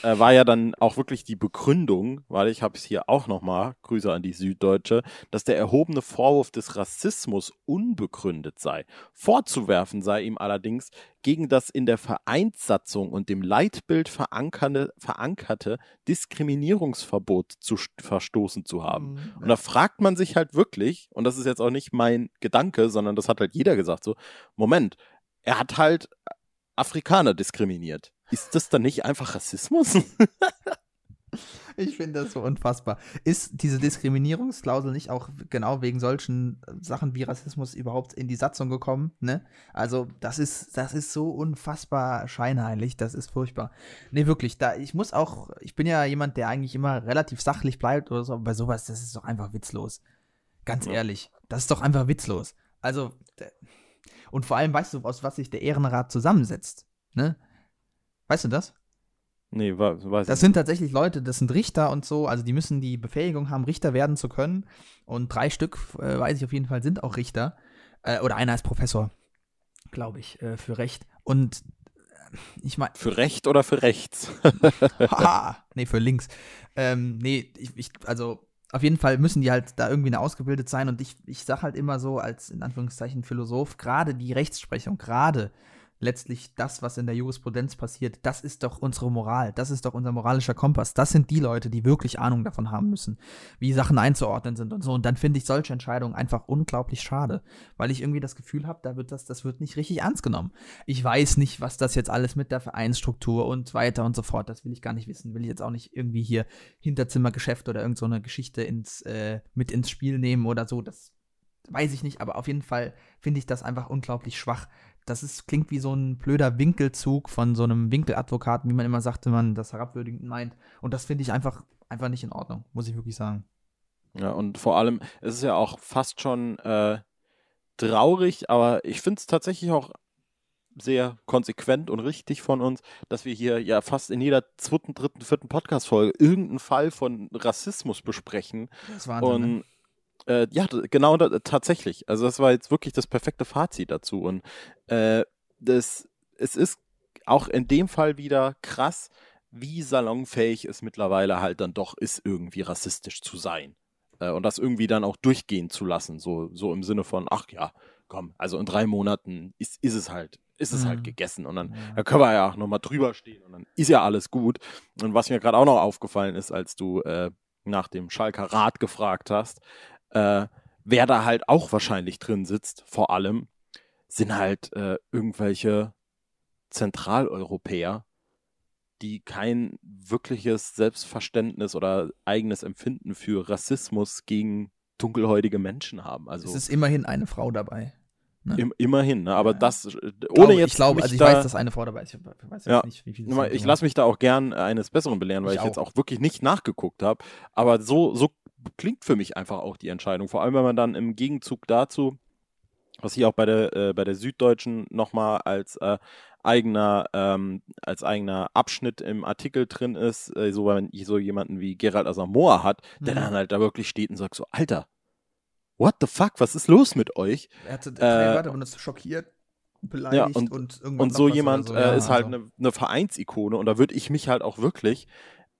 äh, war ja dann auch wirklich die Begründung, weil ich habe es hier auch nochmal, Grüße an die Süddeutsche, dass der erhobene Vorwurf des Rassismus unbegründet sei. Vorzuwerfen sei ihm allerdings gegen das in der Vereinssatzung und dem Leitbild verankerte, verankerte Diskriminierungsverbot zu st- verstoßen zu haben. Mhm. Und da fragt man sich halt wirklich, und das ist jetzt auch nicht mein Gedanke, sondern das hat halt jeder gesagt, so, Moment, er hat halt Afrikaner diskriminiert. Ist das dann nicht einfach Rassismus? Ich finde das so unfassbar. Ist diese Diskriminierungsklausel nicht auch genau wegen solchen Sachen wie Rassismus überhaupt in die Satzung gekommen? Ne? Also, das ist, das ist so unfassbar scheinheilig, das ist furchtbar. Nee, wirklich, da, ich muss auch, ich bin ja jemand, der eigentlich immer relativ sachlich bleibt oder so, aber bei sowas, das ist doch einfach witzlos. Ganz Ja. ehrlich, das ist doch einfach witzlos. Also, und vor allem weißt du, aus was sich der Ehrenrat zusammensetzt, ne? Weißt du das? nee, weiß Das ich sind tatsächlich Leute, das sind Richter und so, also die müssen die Befähigung haben, Richter werden zu können. Und drei Stück, äh, weiß ich auf jeden Fall, sind auch Richter. Äh, oder einer ist Professor, glaube ich, äh, für Recht. Und äh, ich meine, nicht. Für Recht oder für Rechts? haha, nee, für links. Ähm, nee, ich, ich, also auf jeden Fall müssen die halt da irgendwie eine ausgebildet sein. Und ich, ich sag halt immer so, als in Anführungszeichen Philosoph, gerade die Rechtsprechung, gerade letztlich das, was in der Jurisprudenz passiert, das ist doch unsere Moral, das ist doch unser moralischer Kompass. Das sind die Leute, die wirklich Ahnung davon haben müssen, wie Sachen einzuordnen sind und so. Und dann finde ich solche Entscheidungen einfach unglaublich schade, weil ich irgendwie das Gefühl habe, da wird das, das wird nicht richtig ernst genommen. Ich weiß nicht, was das jetzt alles mit der Vereinsstruktur und weiter und so fort, das will ich gar nicht wissen. Will ich jetzt auch nicht irgendwie hier Hinterzimmergeschäft oder irgend so Geschichte ins, äh, mit ins Spiel nehmen oder so. Das weiß ich nicht, aber auf jeden Fall finde ich das einfach unglaublich schwach. Das ist, klingt wie so ein blöder Winkelzug von so einem Winkeladvokaten, wie man immer sagt, wenn man das herabwürdigend meint. Und das finde ich einfach, einfach nicht in Ordnung, muss ich wirklich sagen. Ja, und vor allem, es ist ja auch fast schon äh, traurig, aber ich finde es tatsächlich auch sehr konsequent und richtig von uns, dass wir hier ja fast in jeder zweiten, dritten, vierten Podcast-Folge irgendeinen Fall von Rassismus besprechen. Das Wahnsinn, und ne? Äh, ja, genau da, tatsächlich. Also das war jetzt wirklich das perfekte Fazit dazu. Und äh, das, es ist auch in dem Fall wieder krass, wie salonfähig es mittlerweile halt dann doch ist, irgendwie rassistisch zu sein. Äh, und das irgendwie dann auch durchgehen zu lassen. So, so im Sinne von, ach ja, komm, also in drei Monaten ist, ist es halt, ist es Mhm. halt gegessen. Und dann Ja. da können wir ja auch nochmal drüber stehen und dann ist ja alles gut. Und was mir gerade auch noch aufgefallen ist, als du äh, nach dem Schalker Rat gefragt hast, äh, wer da halt auch wahrscheinlich drin sitzt, vor allem, sind halt äh, irgendwelche Zentraleuropäer, die kein wirkliches Selbstverständnis oder eigenes Empfinden für Rassismus gegen dunkelhäutige Menschen haben. Also Es ist immerhin eine Frau dabei. Ne? im, immerhin, ne? aber Ja. das, äh, Glaube- ohne jetzt ich glaube, also ich da, weiß, dass eine Frau dabei ist. Ich weiß Ja. nicht, wie viel es Ich sind, lasse mich da auch gern eines Besseren belehren, weil Ich ich, jetzt auch. wirklich nicht nachgeguckt habe. Aber so, so klingt für mich einfach auch die Entscheidung. Vor allem, wenn man dann im Gegenzug dazu, was hier auch bei der, äh, bei der Süddeutschen nochmal als äh, eigener, ähm, als eigener Abschnitt im Artikel drin ist, äh, so, wenn so jemanden wie Gerald Asamoah hat, der Mhm. dann halt da wirklich steht und sagt so, Alter, what the fuck, was ist los mit euch? Er hatte Äh, drei Wörter benutzt, schockiert, beleidigt und- und, irgendwas Und so jemand so. äh, Ja, ist halt also. eine, eine Vereinsikone und da würde ich mich halt auch wirklich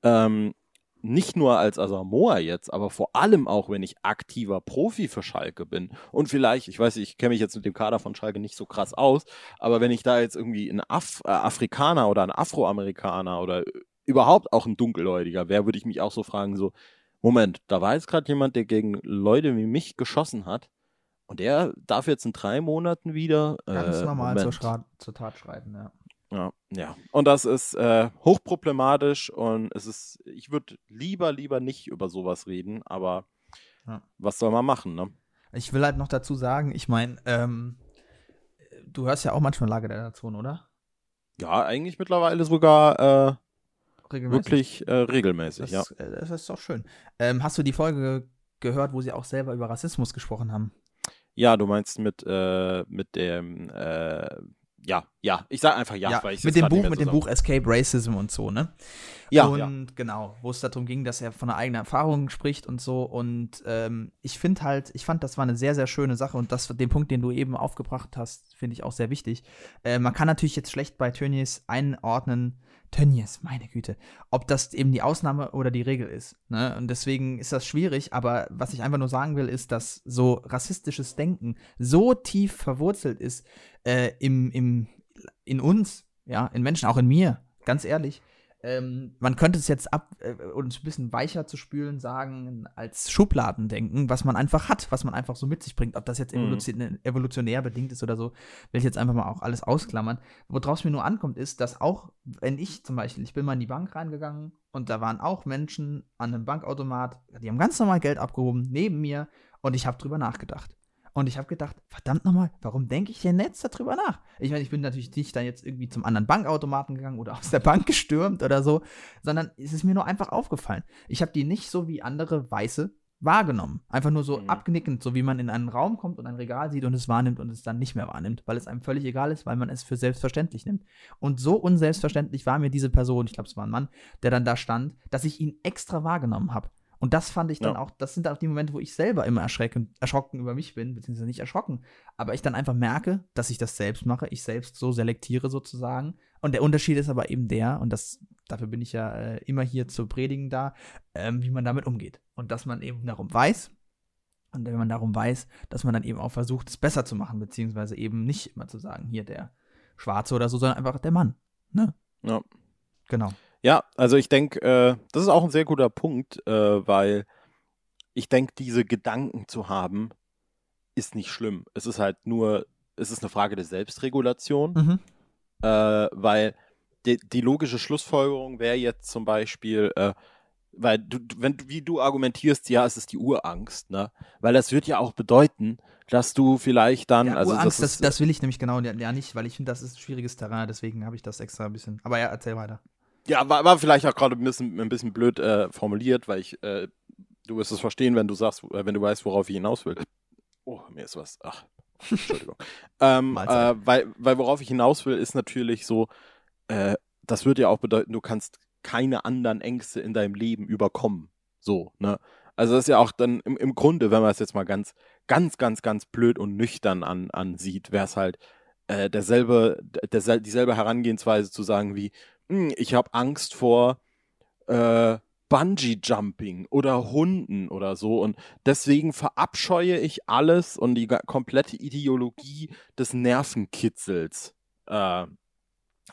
ähm, nicht nur als Asamoah jetzt, aber vor allem auch, wenn ich aktiver Profi für Schalke bin und vielleicht, ich weiß nicht, ich kenne mich jetzt mit dem Kader von Schalke nicht so krass aus, aber wenn ich da jetzt irgendwie ein Af äh, Afrikaner oder ein Afroamerikaner oder überhaupt auch ein Dunkelhäutiger wäre, würde ich mich auch so fragen, so, Moment, da war jetzt gerade jemand, der gegen Leute wie mich geschossen hat und der darf jetzt in drei Monaten wieder Ganz äh, normal zur, zur Tat schreiten, ja. Ja, ja. Und das ist äh, hochproblematisch und es ist, ich würde lieber, lieber nicht über sowas reden, aber Ja. was soll man machen, ne? Ich will halt noch dazu sagen, ich meine, ähm, du hörst ja auch manchmal Lage der Nation, oder? Ja, eigentlich mittlerweile sogar äh, Regelmäßig. wirklich äh, regelmäßig, Das, ja. äh, das ist doch schön. Ähm, hast du die Folge gehört, wo sie auch selber über Rassismus gesprochen haben? Ja, du meinst mit, äh, mit dem, äh, ja, ja, ich sag einfach ja, weil ich mit dem Buch, mit dem Buch Escape Racism und so, ne? Ja, und ja. genau, wo es darum ging, dass er von einer eigenen Erfahrung spricht und so. Und ähm, ich finde halt, ich fand, das war eine sehr, sehr schöne Sache. Und das, den Punkt, den du eben aufgebracht hast, finde ich auch sehr wichtig. Äh, man kann natürlich jetzt schlecht bei Tönnies einordnen, Tönnies, meine Güte, ob das eben die Ausnahme oder die Regel ist. Ne? Und deswegen ist das schwierig. Aber was ich einfach nur sagen will, ist, dass so rassistisches Denken so tief verwurzelt ist äh, im, im, in uns, ja, in Menschen, auch in mir, ganz ehrlich. Ähm, man könnte es jetzt ab äh, uns ein bisschen weicher zu spülen sagen, als Schubladendenken, was man einfach hat, was man einfach so mit sich bringt. Ob das jetzt Mhm. evolution evolutionär bedingt ist oder so, will ich jetzt einfach mal auch alles ausklammern. Woraus mir nur ankommt, ist, dass auch, wenn ich zum Beispiel, ich bin mal in die Bank reingegangen und da waren auch Menschen an einem Bankautomat, die haben ganz normal Geld abgehoben, neben mir und ich habe drüber nachgedacht. Und ich habe gedacht, verdammt nochmal, warum denke ich denn jetzt darüber nach? Ich meine, ich bin natürlich nicht dann jetzt irgendwie zum anderen Bankautomaten gegangen oder aus der Bank gestürmt oder so, sondern es ist mir nur einfach aufgefallen. Ich habe die nicht so wie andere Weiße wahrgenommen. Einfach nur so Mhm. abgenickend, so wie man in einen Raum kommt und ein Regal sieht und es wahrnimmt und es dann nicht mehr wahrnimmt, weil es einem völlig egal ist, weil man es für selbstverständlich nimmt. Und so unselbstverständlich war mir diese Person, ich glaube, es war ein Mann, der dann da stand, dass ich ihn extra wahrgenommen habe. Und das fand ich dann Ja. auch, das sind auch die Momente, wo ich selber immer erschrecken, erschrocken über mich bin, beziehungsweise nicht erschrocken, aber ich dann einfach merke, dass ich das selbst mache, ich selbst so selektiere sozusagen. Und der Unterschied ist aber eben der, und das, dafür bin ich ja äh, immer hier zu predigen da, ähm, wie man damit umgeht. Und dass man eben darum weiß, und wenn man darum weiß, dass man dann eben auch versucht, es besser zu machen, beziehungsweise eben nicht immer zu sagen, hier der Schwarze oder so, sondern einfach der Mann. Ne? Ja. Genau. Ja, also ich denke, äh, das ist auch ein sehr guter Punkt, äh, weil ich denke, diese Gedanken zu haben, ist nicht schlimm. Es ist halt nur, es ist eine Frage der Selbstregulation, Mhm. äh, weil die, die logische Schlussfolgerung wäre jetzt zum Beispiel, äh, weil du, wenn wie du argumentierst, ja, es ist die Urangst, ne? Weil das wird ja auch bedeuten, dass du vielleicht dann, Ja, also Urangst, das, das, ist, das will ich nämlich genau ja, ja nicht, weil ich finde, das ist schwieriges Terrain, deswegen habe ich das extra ein bisschen. Aber ja, erzähl weiter. Ja, war, war vielleicht auch gerade ein bisschen, ein bisschen blöd äh, formuliert, weil ich, äh, du wirst es verstehen, wenn du sagst, äh, wenn du weißt, worauf ich hinaus will. Oh, mir ist was, ach, Entschuldigung. ähm, äh, weil, weil worauf ich hinaus will, ist natürlich so, äh, das würde ja auch bedeuten, du kannst keine anderen Ängste in deinem Leben überkommen. So, ne? Also das ist ja auch dann im, im Grunde, wenn man es jetzt mal ganz, ganz, ganz, ganz blöd und nüchtern an, ansieht, wäre es halt äh, derselbe, der, dieselbe Herangehensweise zu sagen wie, "Hm, ich habe Angst vor äh, Bungee-Jumping oder Hunden oder so und deswegen verabscheue ich alles und die komplette Ideologie des Nervenkitzels. Äh,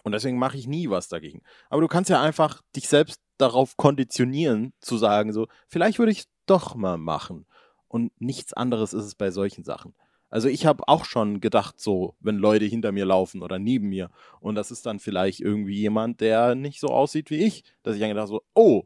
und deswegen mache ich nie was dagegen. Aber du kannst ja einfach dich selbst darauf konditionieren, zu sagen, so, vielleicht würde ich es doch mal machen. Und nichts anderes ist es bei solchen Sachen. Also ich habe auch schon gedacht, so, wenn Leute hinter mir laufen oder neben mir. Und das ist dann vielleicht irgendwie jemand, der nicht so aussieht wie ich, dass ich dann gedacht so, oh,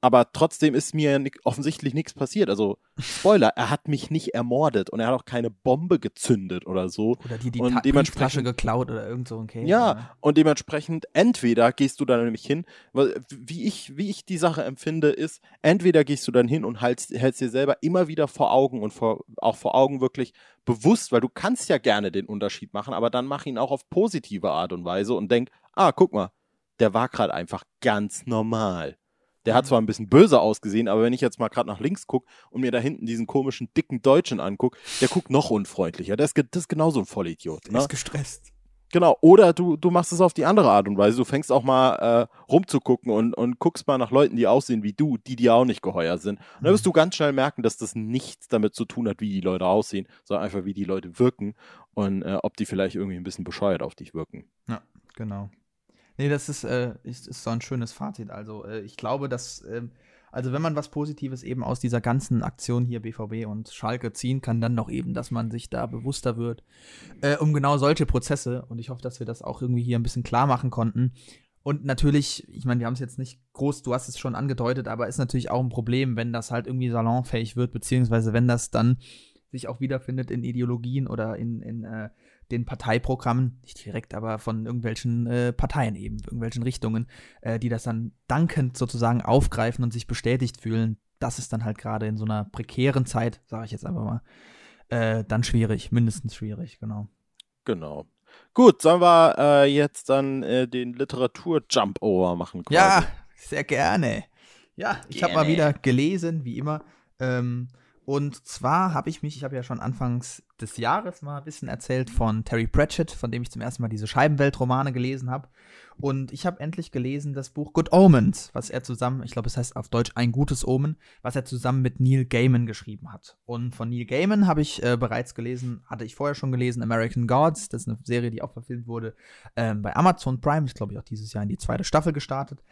aber trotzdem ist mir offensichtlich nichts passiert. Also Spoiler, er hat mich nicht ermordet und er hat auch keine Bombe gezündet oder so. Oder die die Und dementsprechend- geklaut oder irgend so ein Case. Ja, und dementsprechend, entweder gehst du dann nämlich hin, weil, wie ich, wie ich die Sache empfinde, ist, entweder gehst du dann hin und hältst, hältst dir selber immer wieder vor Augen und vor, auch vor Augen wirklich bewusst, weil du kannst ja gerne den Unterschied machen, aber dann mach ihn auch auf positive Art und Weise und denk, ah, guck mal, der war gerade einfach ganz normal. Der hat zwar ein bisschen böse ausgesehen, aber wenn ich jetzt mal gerade nach links gucke und mir da hinten diesen komischen, dicken Deutschen anguck, der guckt noch unfreundlicher. Der ist, das ist genauso ein Vollidiot. Der Ne? ist gestresst. Genau, oder du, du machst es auf die andere Art und Weise. Du fängst auch mal äh, rumzugucken und, und guckst mal nach Leuten, die aussehen wie du, die dir auch nicht geheuer sind. Und dann wirst du ganz schnell merken, dass das nichts damit zu tun hat, wie die Leute aussehen, sondern einfach, wie die Leute wirken und äh, ob die vielleicht irgendwie ein bisschen bescheuert auf dich wirken. Ja, genau. Nee, das ist, äh, ist, ist so ein schönes Fazit. Also, äh, ich glaube, dass, ähm, also wenn man was Positives eben aus dieser ganzen Aktion hier BVB und Schalke ziehen kann, dann noch eben, dass man sich da bewusster wird, äh, um genau solche Prozesse. Und ich hoffe, dass wir das auch irgendwie hier ein bisschen klar machen konnten. Und natürlich, ich meine, wir haben es jetzt nicht groß, du hast es schon angedeutet, aber ist natürlich auch ein Problem, wenn das halt irgendwie salonfähig wird, beziehungsweise wenn das dann sich auch wiederfindet in Ideologien oder in, in äh, den Parteiprogrammen, nicht direkt, aber von irgendwelchen äh, Parteien eben, irgendwelchen Richtungen, äh, die das dann dankend sozusagen aufgreifen und sich bestätigt fühlen. Das ist dann halt gerade in so einer prekären Zeit, sage ich jetzt einfach mal, äh, dann schwierig, mindestens schwierig, genau. Genau. Gut, sollen wir äh, jetzt dann äh, den Literatur-Jump-Over machen? Quasi? Ja, sehr gerne. Ja, ich habe mal wieder gelesen, wie immer. Ähm, und zwar habe ich mich, ich habe ja schon anfangs des Jahres mal ein bisschen erzählt von Terry Pratchett, von dem ich zum ersten Mal diese Scheibenwelt-Romane gelesen habe. Und ich habe endlich gelesen das Buch Good Omens, was er zusammen, ich glaube, es heißt auf Deutsch ein gutes Omen, was er zusammen mit Neil Gaiman geschrieben hat. Und von Neil Gaiman habe ich äh, bereits gelesen, hatte ich vorher schon gelesen, American Gods. Das ist eine Serie, die auch verfilmt wurde ähm, bei Amazon Prime. Ist, glaube ich, auch dieses Jahr in die zweite Staffel gestartet.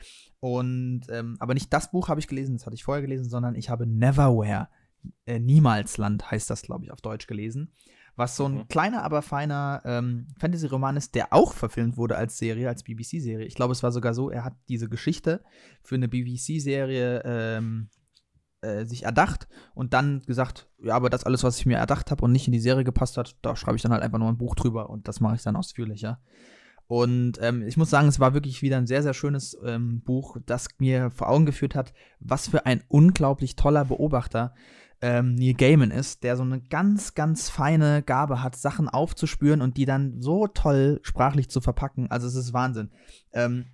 Und, ähm, aber nicht das Buch habe ich gelesen, das hatte ich vorher gelesen, sondern ich habe Neverwhere, äh, Niemalsland heißt das, glaube ich, auf Deutsch gelesen. Was so ein Mhm. kleiner, aber feiner ähm, Fantasy-Roman ist, der auch verfilmt wurde als Serie, als BBC-Serie. Ich glaube, es war sogar so, er hat diese Geschichte für eine BBC-Serie ähm, äh, sich erdacht und dann gesagt, ja, aber das alles, was ich mir erdacht habe und nicht in die Serie gepasst hat, da schreibe ich dann halt einfach nur ein Buch drüber und das mache ich dann ausführlicher. Und ähm, ich muss sagen, es war wirklich wieder ein sehr, sehr schönes ähm, Buch, das mir vor Augen geführt hat, was für ein unglaublich toller Beobachter ähm, Neil Gaiman ist, der so eine ganz, ganz feine Gabe hat, Sachen aufzuspüren und die dann so toll sprachlich zu verpacken. Also es ist Wahnsinn. Ähm,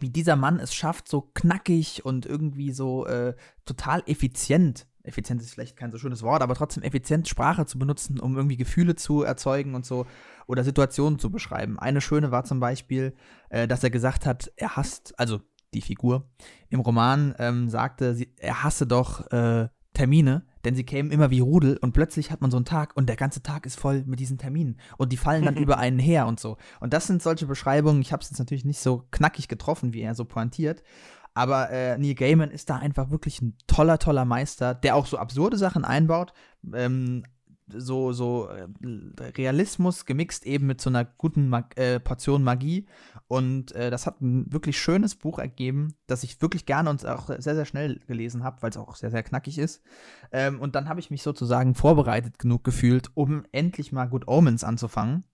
wie dieser Mann es schafft, so knackig und irgendwie so äh, total effizient, effizient ist vielleicht kein so schönes Wort, aber trotzdem effizient Sprache zu benutzen, um irgendwie Gefühle zu erzeugen und so oder Situationen zu beschreiben. Eine schöne war zum Beispiel, äh, dass er gesagt hat, er hasst, also die Figur im Roman ähm, sagte, sie, er hasse doch äh, Termine, denn sie kämen immer wie Rudel und plötzlich hat man so einen Tag und der ganze Tag ist voll mit diesen Terminen und die fallen dann über einen her und so. Und das sind solche Beschreibungen, ich habe es jetzt natürlich nicht so knackig getroffen, wie er so pointiert, aber äh, Neil Gaiman ist da einfach wirklich ein toller, toller Meister, der auch so absurde Sachen einbaut. Ähm, so, so äh, Realismus gemixt eben mit so einer guten Mag äh, Portion Magie. Und äh, das hat ein wirklich schönes Buch ergeben, das ich wirklich gerne und auch sehr, sehr schnell gelesen habe, weil es auch sehr, sehr knackig ist. Ähm, und dann habe ich mich sozusagen vorbereitet genug gefühlt, um endlich mal Good Omens anzufangen.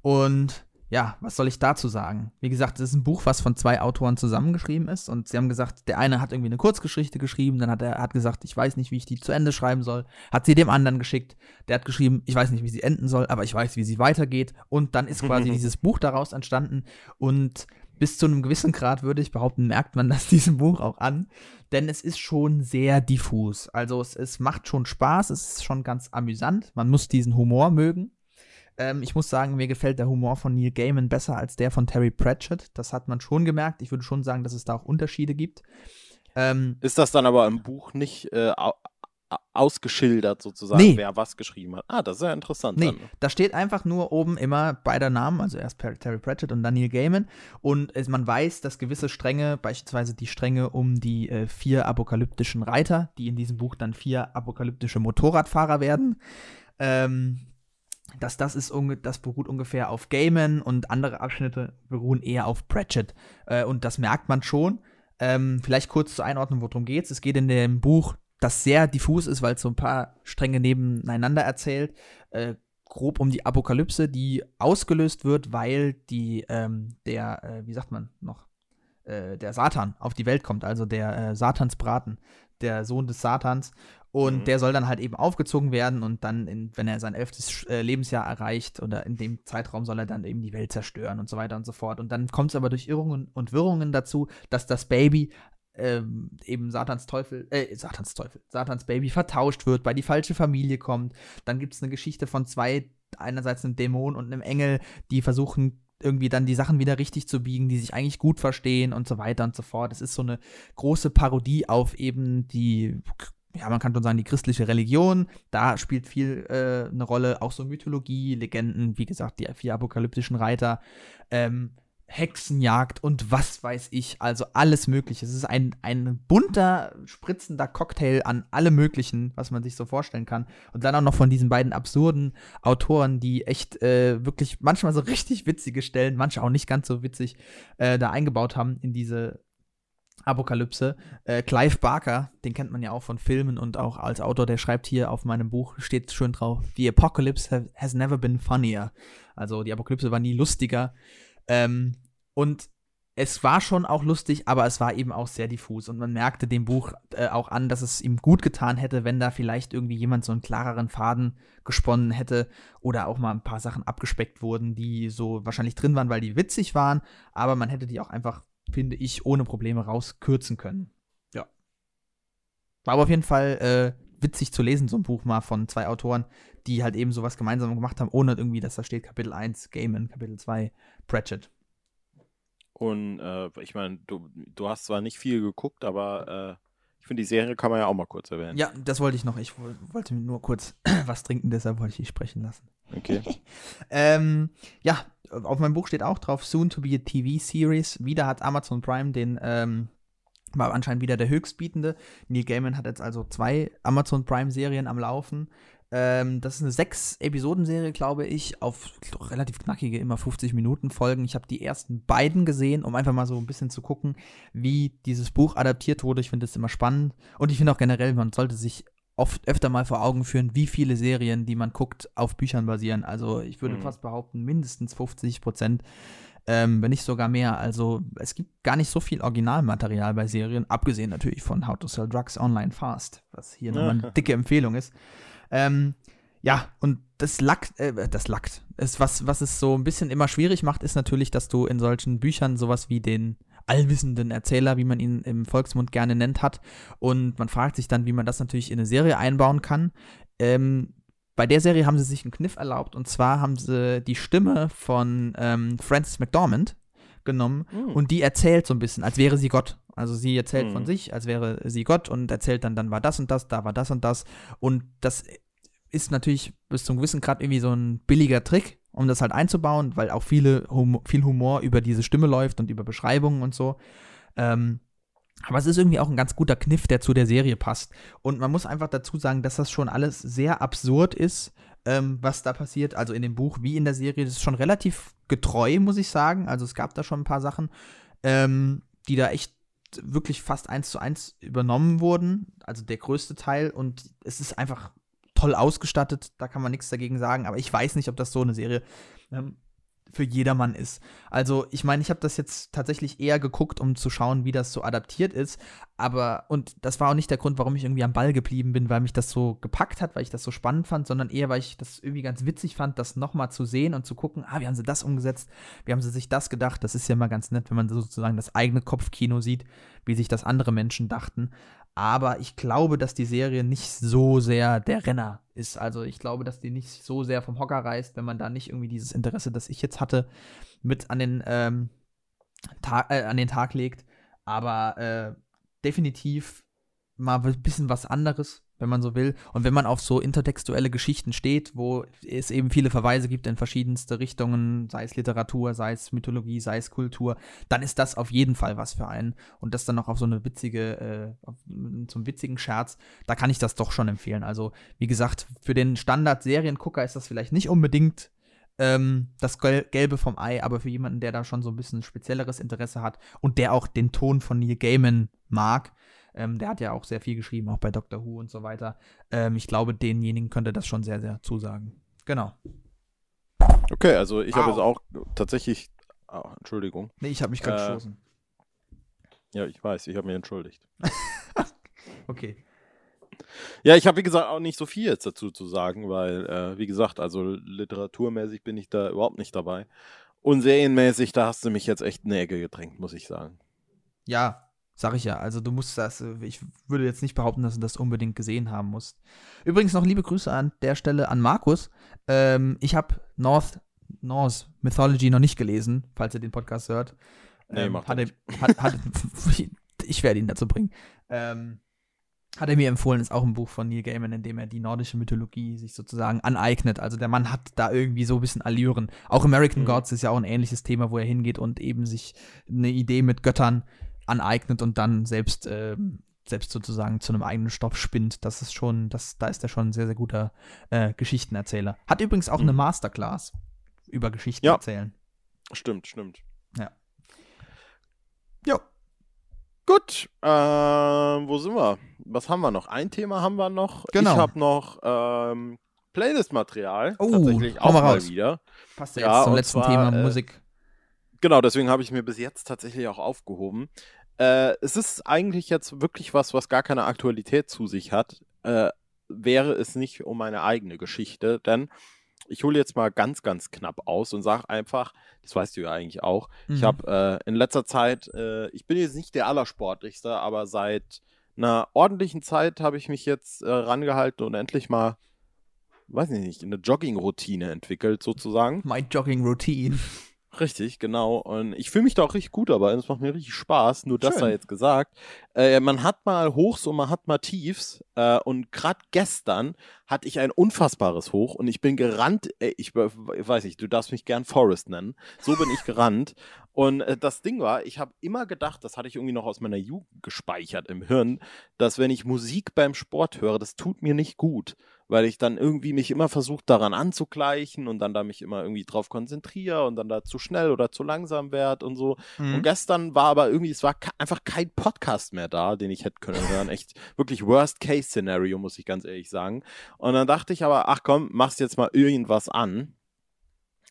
Und ja, was soll ich dazu sagen? Wie gesagt, es ist ein Buch, was von zwei Autoren zusammengeschrieben ist. Und sie haben gesagt, der eine hat irgendwie eine Kurzgeschichte geschrieben, dann hat er hat gesagt, ich weiß nicht, wie ich die zu Ende schreiben soll. Hat sie dem anderen geschickt. Der hat geschrieben, ich weiß nicht, wie sie enden soll, aber ich weiß, wie sie weitergeht. Und dann ist quasi dieses Buch daraus entstanden. Und bis zu einem gewissen Grad, würde ich behaupten, merkt man das diesem Buch auch an. Denn es ist schon sehr diffus. Also es, es macht schon Spaß, es ist schon ganz amüsant. Man muss diesen Humor mögen. Ähm, ich muss sagen, mir gefällt der Humor von Neil Gaiman besser als der von Terry Pratchett. Das hat man schon gemerkt. Ich würde schon sagen, dass es da auch Unterschiede gibt. Ähm, ist das dann aber im Buch nicht äh, ausgeschildert sozusagen, nee. wer was geschrieben hat. Ah, das ist ja interessant. Nee, dann. da steht einfach nur oben immer beider Namen, also erst Terry Pratchett und dann Neil Gaiman. Und man weiß, dass gewisse Stränge, beispielsweise die Stränge um die äh, vier apokalyptischen Reiter, die in diesem Buch dann vier apokalyptische Motorradfahrer werden, ähm, dass das ist das beruht ungefähr auf Gaiman und andere Abschnitte beruhen eher auf Pratchett. Äh, und das merkt man schon. Ähm, vielleicht kurz zur Einordnung, worum geht's. Es geht in dem Buch, das sehr diffus ist, weil es so ein paar Stränge nebeneinander erzählt, äh, grob um die Apokalypse, die ausgelöst wird, weil die ähm, der, äh, wie sagt man noch, äh, der Satan auf die Welt kommt, also der äh, Satansbraten, der Sohn des Satans und mhm. der soll dann halt eben aufgezogen werden und dann, in, wenn er sein elftes äh, Lebensjahr erreicht oder in dem Zeitraum soll er dann eben die Welt zerstören und so weiter und so fort. Und dann kommt es aber durch Irrungen und Wirrungen dazu, dass das Baby ähm, eben Satans Teufel, äh, Satans Teufel, Satans Baby vertauscht wird, bei die falsche Familie kommt. Dann gibt es eine Geschichte von zwei, einerseits einem Dämon und einem Engel, die versuchen irgendwie dann die Sachen wieder richtig zu biegen, die sich eigentlich gut verstehen und so weiter und so fort. Es ist so eine große Parodie auf eben die ja, man kann schon sagen, die christliche Religion, da spielt viel äh, eine Rolle, auch so Mythologie, Legenden, wie gesagt, die vier apokalyptischen Reiter, ähm, Hexenjagd und was weiß ich, also alles Mögliche. Es ist ein, ein bunter, spritzender Cocktail an allem Möglichen, was man sich so vorstellen kann. Und dann auch noch von diesen beiden absurden Autoren, die echt äh, wirklich manchmal so richtig witzige Stellen, manche auch nicht ganz so witzig, äh, da eingebaut haben in diese Apokalypse. Äh, Clive Barker, den kennt man ja auch von Filmen und auch als Autor, der schreibt hier auf meinem Buch, steht schön drauf, The Apocalypse has never been funnier. Also die Apokalypse war nie lustiger. Ähm, und es war schon auch lustig, aber es war eben auch sehr diffus. Und man merkte dem Buch äh, auch an, dass es ihm gut getan hätte, wenn da vielleicht irgendwie jemand so einen klareren Faden gesponnen hätte oder auch mal ein paar Sachen abgespeckt wurden, die so wahrscheinlich drin waren, weil die witzig waren, aber man hätte die auch einfach finde ich, ohne Probleme rauskürzen können. Ja. War aber auf jeden Fall äh, witzig zu lesen, so ein Buch mal von zwei Autoren, die halt eben sowas gemeinsam gemacht haben, ohne irgendwie, dass da steht Kapitel 1 Gaiman, Kapitel 2 Pratchett. Und äh, ich meine, du, du hast zwar nicht viel geguckt, aber äh, ich finde, die Serie kann man ja auch mal kurz erwähnen. Ja, das wollte ich noch. Ich wollte nur kurz was trinken, deshalb wollte ich dich sprechen lassen. Okay. ähm, ja, auf meinem Buch steht auch drauf, soon to be a TV Series. Wieder hat Amazon Prime den, ähm, war anscheinend wieder der höchstbietende. Neil Gaiman hat jetzt also zwei Amazon Prime Serien am Laufen. Ähm, das ist eine sechs Episodenserie, glaube ich, auf relativ knackige, immer 50 Minuten Folgen. Ich habe die ersten beiden gesehen, um einfach mal so ein bisschen zu gucken, wie dieses Buch adaptiert wurde. Ich finde das immer spannend. Und ich finde auch generell, man sollte sich oft öfter mal vor Augen führen, wie viele Serien, die man guckt, auf Büchern basieren. Also ich würde mhm. fast behaupten, mindestens 50 Prozent, ähm, wenn nicht sogar mehr. Also es gibt gar nicht so viel Originalmaterial bei Serien, abgesehen natürlich von How to Sell Drugs Online Fast, was hier nochmal eine dicke Empfehlung ist. Ähm, ja, und das lackt, äh, das lackt. Es, was, was es so ein bisschen immer schwierig macht, ist natürlich, dass du in solchen Büchern sowas wie den allwissenden Erzähler, wie man ihn im Volksmund gerne nennt, hat. Und man fragt sich dann, wie man das natürlich in eine Serie einbauen kann. Ähm, bei der Serie haben sie sich einen Kniff erlaubt und zwar haben sie die Stimme von ähm, Frances McDormand genommen mhm. und die erzählt so ein bisschen, als wäre sie Gott. Also sie erzählt mhm. von sich, als wäre sie Gott und erzählt dann, dann war das und das, da war das und das. Und das ist natürlich bis zum gewissen Grad irgendwie so ein billiger Trick, um das halt einzubauen, weil auch viele hum viel Humor über diese Stimme läuft und über Beschreibungen und so. Ähm, Aber es ist irgendwie auch ein ganz guter Kniff, der zu der Serie passt. Und man muss einfach dazu sagen, dass das schon alles sehr absurd ist, ähm, was da passiert. Also in dem Buch wie in der Serie. Das ist schon relativ getreu, muss ich sagen. Also es gab da schon ein paar Sachen, ähm, die da echt wirklich fast eins zu eins übernommen wurden. Also der größte Teil. Und es ist einfach toll ausgestattet. Da kann man nichts dagegen sagen. Aber ich weiß nicht, ob das so eine Serie ähm, für jedermann ist. Also, ich meine, ich habe das jetzt tatsächlich eher geguckt, um zu schauen, wie das so adaptiert ist. Aber, und das war auch nicht der Grund, warum ich irgendwie am Ball geblieben bin, weil mich das so gepackt hat, weil ich das so spannend fand, sondern eher, weil ich das irgendwie ganz witzig fand, das nochmal zu sehen und zu gucken, ah, wie haben sie das umgesetzt? Wie haben sie sich das gedacht? Das ist ja immer ganz nett, wenn man sozusagen das eigene Kopfkino sieht, wie sich das andere Menschen dachten. Aber ich glaube, dass die Serie nicht so sehr der Renner ist. Also ich glaube, dass die nicht so sehr vom Hocker reißt, wenn man da nicht irgendwie dieses Interesse, das ich jetzt hatte, mit an den, ähm, Tag, äh, an den Tag legt. Aber äh, definitiv mal ein bisschen was anderes wenn man so will. Und wenn man auf so intertextuelle Geschichten steht, wo es eben viele Verweise gibt in verschiedenste Richtungen, sei es Literatur, sei es Mythologie, sei es Kultur, dann ist das auf jeden Fall was für einen. Und das dann noch auf so eine witzige, äh, zum witzigen Scherz, da kann ich das doch schon empfehlen. Also, wie gesagt, für den Standard-Seriengucker ist das vielleicht nicht unbedingt ähm, das Gelbe vom Ei, aber für jemanden, der da schon so ein bisschen spezielleres Interesse hat und der auch den Ton von Neil Gaiman mag, ähm, der hat ja auch sehr viel geschrieben, auch bei Doctor Who und so weiter. Ähm, ich glaube, denjenigen könnte das schon sehr, sehr zusagen. Genau. Okay, also ich habe jetzt auch tatsächlich. Oh, Entschuldigung. Nee, ich habe mich gerade äh, geschossen. Ja, ich weiß, ich habe mich entschuldigt. okay. Ja, ich habe wie gesagt auch nicht so viel jetzt dazu zu sagen, weil, äh, wie gesagt, also literaturmäßig bin ich da überhaupt nicht dabei. Und serienmäßig, da hast du mich jetzt echt in die Ecke gedrängt, muss ich sagen. Ja, Sag ich ja. Also du musst das, äh, ich würde jetzt nicht behaupten, dass du das unbedingt gesehen haben musst. Übrigens noch liebe Grüße an der Stelle an Markus. Ähm, ich habe North, Norse Mythology noch nicht gelesen, falls ihr den Podcast hört. Nee, ähm, hat er, hat, hat, ich werde ihn dazu bringen. Ähm, hat er mir empfohlen, ist auch ein Buch von Neil Gaiman, in dem er die nordische Mythologie sich sozusagen aneignet. Also der Mann hat da irgendwie so ein bisschen Allüren. Auch American mhm. Gods ist ja auch ein ähnliches Thema, wo er hingeht und eben sich eine Idee mit Göttern aneignet und dann selbst, äh, selbst sozusagen zu einem eigenen Stoff spinnt. Das ist schon, das, da ist er schon ein sehr, sehr guter äh, Geschichtenerzähler. Hat übrigens auch mhm. eine Masterclass über Geschichten ja. erzählen. Stimmt, stimmt. Ja. Ja. Gut, äh, wo sind wir? Was haben wir noch? Ein Thema haben wir noch. Genau. Ich habe noch ähm, Playlist-Material. Oh, tatsächlich auch mal, mal wieder. Passt ja jetzt zum letzten zwar, Thema äh, Musik. Genau, deswegen habe ich mir bis jetzt tatsächlich auch aufgehoben. Äh, es ist eigentlich jetzt wirklich was, was gar keine Aktualität zu sich hat. Äh, wäre es nicht um meine eigene Geschichte, denn ich hole jetzt mal ganz, ganz knapp aus und sage einfach, das weißt du ja eigentlich auch, mhm. ich habe äh, in letzter Zeit, äh, ich bin jetzt nicht der Allersportlichste, aber seit einer ordentlichen Zeit habe ich mich jetzt äh, rangehalten und endlich mal, weiß ich nicht, eine Jogging-Routine entwickelt sozusagen. My Jogging-Routine. Richtig, genau. Und ich fühle mich da auch richtig gut dabei. Es macht mir richtig Spaß. Nur das sei jetzt gesagt. Äh, man hat mal Hochs und man hat mal Tiefs. Äh, und gerade gestern hatte ich ein unfassbares Hoch und ich bin gerannt. Äh, ich, weiß nicht, du darfst mich gern Forest nennen. So bin ich gerannt. Und äh, das Ding war, ich habe immer gedacht, das hatte ich irgendwie noch aus meiner Jugend gespeichert im Hirn, dass wenn ich Musik beim Sport höre, das tut mir nicht gut weil ich dann irgendwie mich immer versucht daran anzugleichen und dann da mich immer irgendwie drauf konzentriere und dann da zu schnell oder zu langsam werde und so. Mhm. Und gestern war aber irgendwie, es war einfach kein Podcast mehr da, den ich hätte können hören. Echt wirklich Worst-Case-Szenario, muss ich ganz ehrlich sagen. Und dann dachte ich aber, ach komm, machst jetzt mal irgendwas an.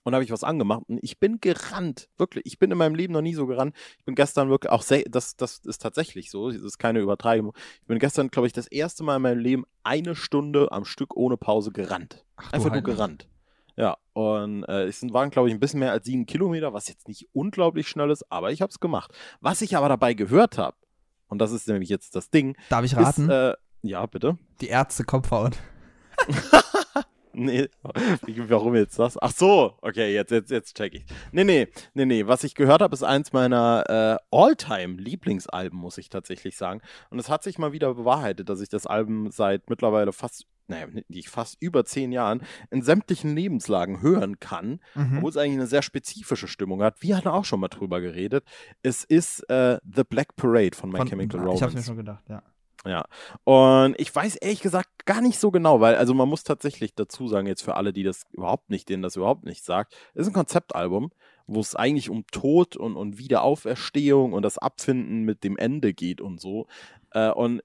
Und habe ich was angemacht und ich bin gerannt, wirklich. Ich bin in meinem Leben noch nie so gerannt. Ich bin gestern wirklich auch sehr, das, das ist tatsächlich so, das ist keine Übertreibung. Ich bin gestern, glaube ich, das erste Mal in meinem Leben eine Stunde am Stück ohne Pause gerannt. Ach, Einfach nur gerannt. Ja, und äh, es waren, glaube ich, ein bisschen mehr als sieben Kilometer, was jetzt nicht unglaublich schnell ist, aber ich habe es gemacht. Was ich aber dabei gehört habe, und das ist nämlich jetzt das Ding. Darf ich raten? Ist, äh, ja, bitte. Die Ärzte Kopfhaut. Nee, warum jetzt das? Ach so, okay, jetzt, jetzt, jetzt check ich. Nee, nee, nee, nee. Was ich gehört habe, ist eins meiner äh, All-Time-Lieblingsalben, muss ich tatsächlich sagen. Und es hat sich mal wieder bewahrheitet, dass ich das Album seit mittlerweile fast naja, ich fast über zehn Jahren in sämtlichen Lebenslagen hören kann, mhm. obwohl es eigentlich eine sehr spezifische Stimmung hat. Wir hatten auch schon mal drüber geredet. Es ist äh, The Black Parade von My von, Chemical Romance. Ich hab's mir schon gedacht, ja. Ja. Und ich weiß ehrlich gesagt gar nicht so genau, weil, also man muss tatsächlich dazu sagen, jetzt für alle, die das überhaupt nicht, denen das überhaupt nicht sagt, ist ein Konzeptalbum, wo es eigentlich um Tod und, und Wiederauferstehung und das Abfinden mit dem Ende geht und so. Äh, und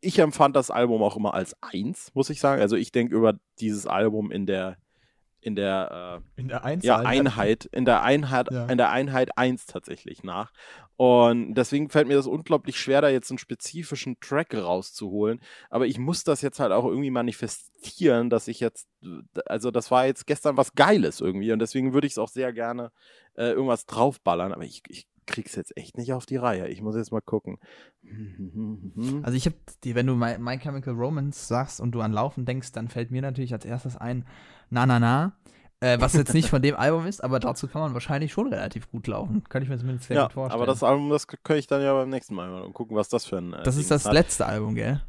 ich empfand das Album auch immer als eins, muss ich sagen. Also ich denke über dieses Album in der in der, äh, in der Einheit, ja, Einheit, in der Einheit, ja. in der Einheit 1 tatsächlich nach. Und deswegen fällt mir das unglaublich schwer, da jetzt einen spezifischen Track rauszuholen. Aber ich muss das jetzt halt auch irgendwie manifestieren, dass ich jetzt, also das war jetzt gestern was Geiles irgendwie. Und deswegen würde ich es auch sehr gerne äh, irgendwas draufballern. Aber ich, ich krieg's jetzt echt nicht auf die Reihe. Ich muss jetzt mal gucken. Also ich habe die, wenn du My, My, Chemical Romance sagst und du an Laufen denkst, dann fällt mir natürlich als erstes ein Na Na Na. Äh, was jetzt nicht von dem Album ist, aber dazu kann man wahrscheinlich schon relativ gut laufen. Kann ich mir zumindest sehr ja, gut vorstellen. Aber das Album, das könnte ich dann ja beim nächsten Mal mal gucken, was das für ein. Äh, das Ding ist das hat. letzte Album, gell?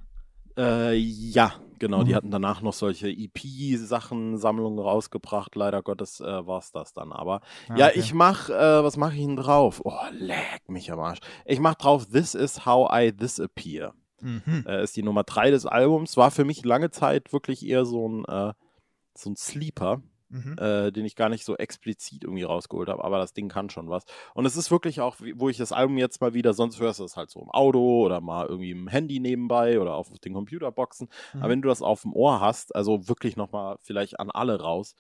Äh, ja, genau. Mhm. Die hatten danach noch solche EP-Sachen, Sammlungen rausgebracht. Leider Gottes äh, war es das dann. Aber ah, ja, okay. ich mach, äh, was mache ich denn drauf? Oh, leck mich am Arsch. Ich mach drauf This is how I disappear. Mhm. Äh, ist die Nummer 3 des Albums. War für mich lange Zeit wirklich eher so ein, äh, so ein Sleeper mhm. äh, den ich gar nicht so explizit irgendwie rausgeholt habe, aber das Ding kann schon was. Und es ist wirklich auch, wo ich das Album jetzt mal wieder, sonst hörst du es halt so im Auto oder mal irgendwie im Handy nebenbei oder auf den Computerboxen. Mhm. Aber wenn du das auf dem Ohr hast, also wirklich nochmal vielleicht an alle raus,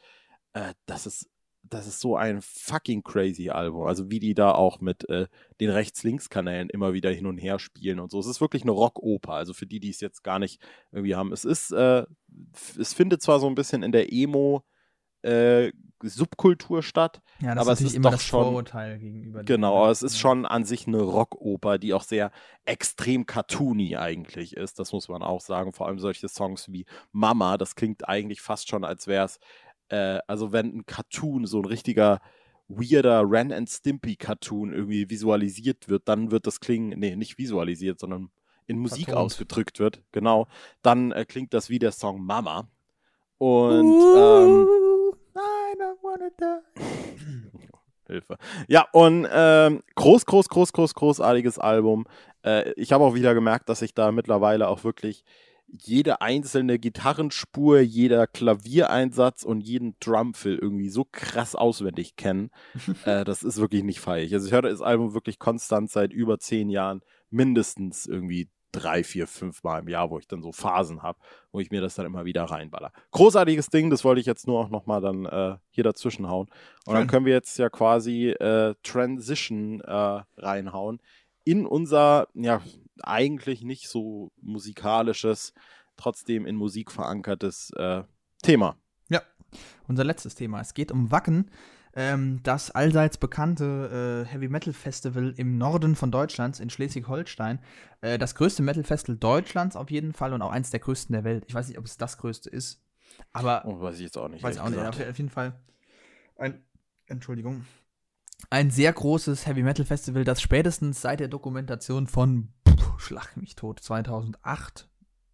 äh, das ist das ist so ein fucking crazy Album. Also wie die da auch mit äh, den Rechts-Links-Kanälen immer wieder hin und her spielen und so. Es ist wirklich eine Rockoper. Also für die, die es jetzt gar nicht irgendwie haben. Es ist, äh, es findet zwar so ein bisschen in der Emo- äh, Subkultur statt. Ja, das aber ist, es ist immer doch das schon, Vorurteil gegenüber. Genau, aber es ist schon an sich eine Rockoper, die auch sehr extrem cartoony eigentlich ist. Das muss man auch sagen. Vor allem solche Songs wie Mama, das klingt eigentlich fast schon, als wäre es, äh, also wenn ein Cartoon, so ein richtiger weirder Ren and Stimpy Cartoon irgendwie visualisiert wird, dann wird das klingen, nee, nicht visualisiert, sondern in Musik Vertont. ausgedrückt wird, genau, dann äh, klingt das wie der Song Mama. Und uh. ähm, Hilfe. Ja, und ähm, groß, groß, groß, groß, großartiges Album. Äh, ich habe auch wieder gemerkt, dass ich da mittlerweile auch wirklich jede einzelne Gitarrenspur, jeder Klaviereinsatz und jeden Drumfill irgendwie so krass auswendig kenne. äh, das ist wirklich nicht feierlich. Also ich höre das Album wirklich konstant seit über zehn Jahren mindestens irgendwie drei, vier, fünf Mal im Jahr, wo ich dann so Phasen habe, wo ich mir das dann immer wieder reinballer. Großartiges Ding, das wollte ich jetzt nur auch nochmal dann äh, hier dazwischen hauen. Und dann können wir jetzt ja quasi äh, Transition äh, reinhauen in unser, ja, eigentlich nicht so musikalisches, trotzdem in Musik verankertes äh, Thema. Ja, unser letztes Thema. Es geht um Wacken ähm, das allseits bekannte äh, Heavy Metal Festival im Norden von Deutschlands in Schleswig-Holstein. Äh, das größte Metal Festival Deutschlands auf jeden Fall und auch eins der größten der Welt. Ich weiß nicht, ob es das größte ist, aber. Oh, weiß ich jetzt auch nicht. Weiß auch nicht. Auf, auf jeden Fall ein. Entschuldigung. Ein sehr großes Heavy Metal Festival, das spätestens seit der Dokumentation von Schlag mich tot 2008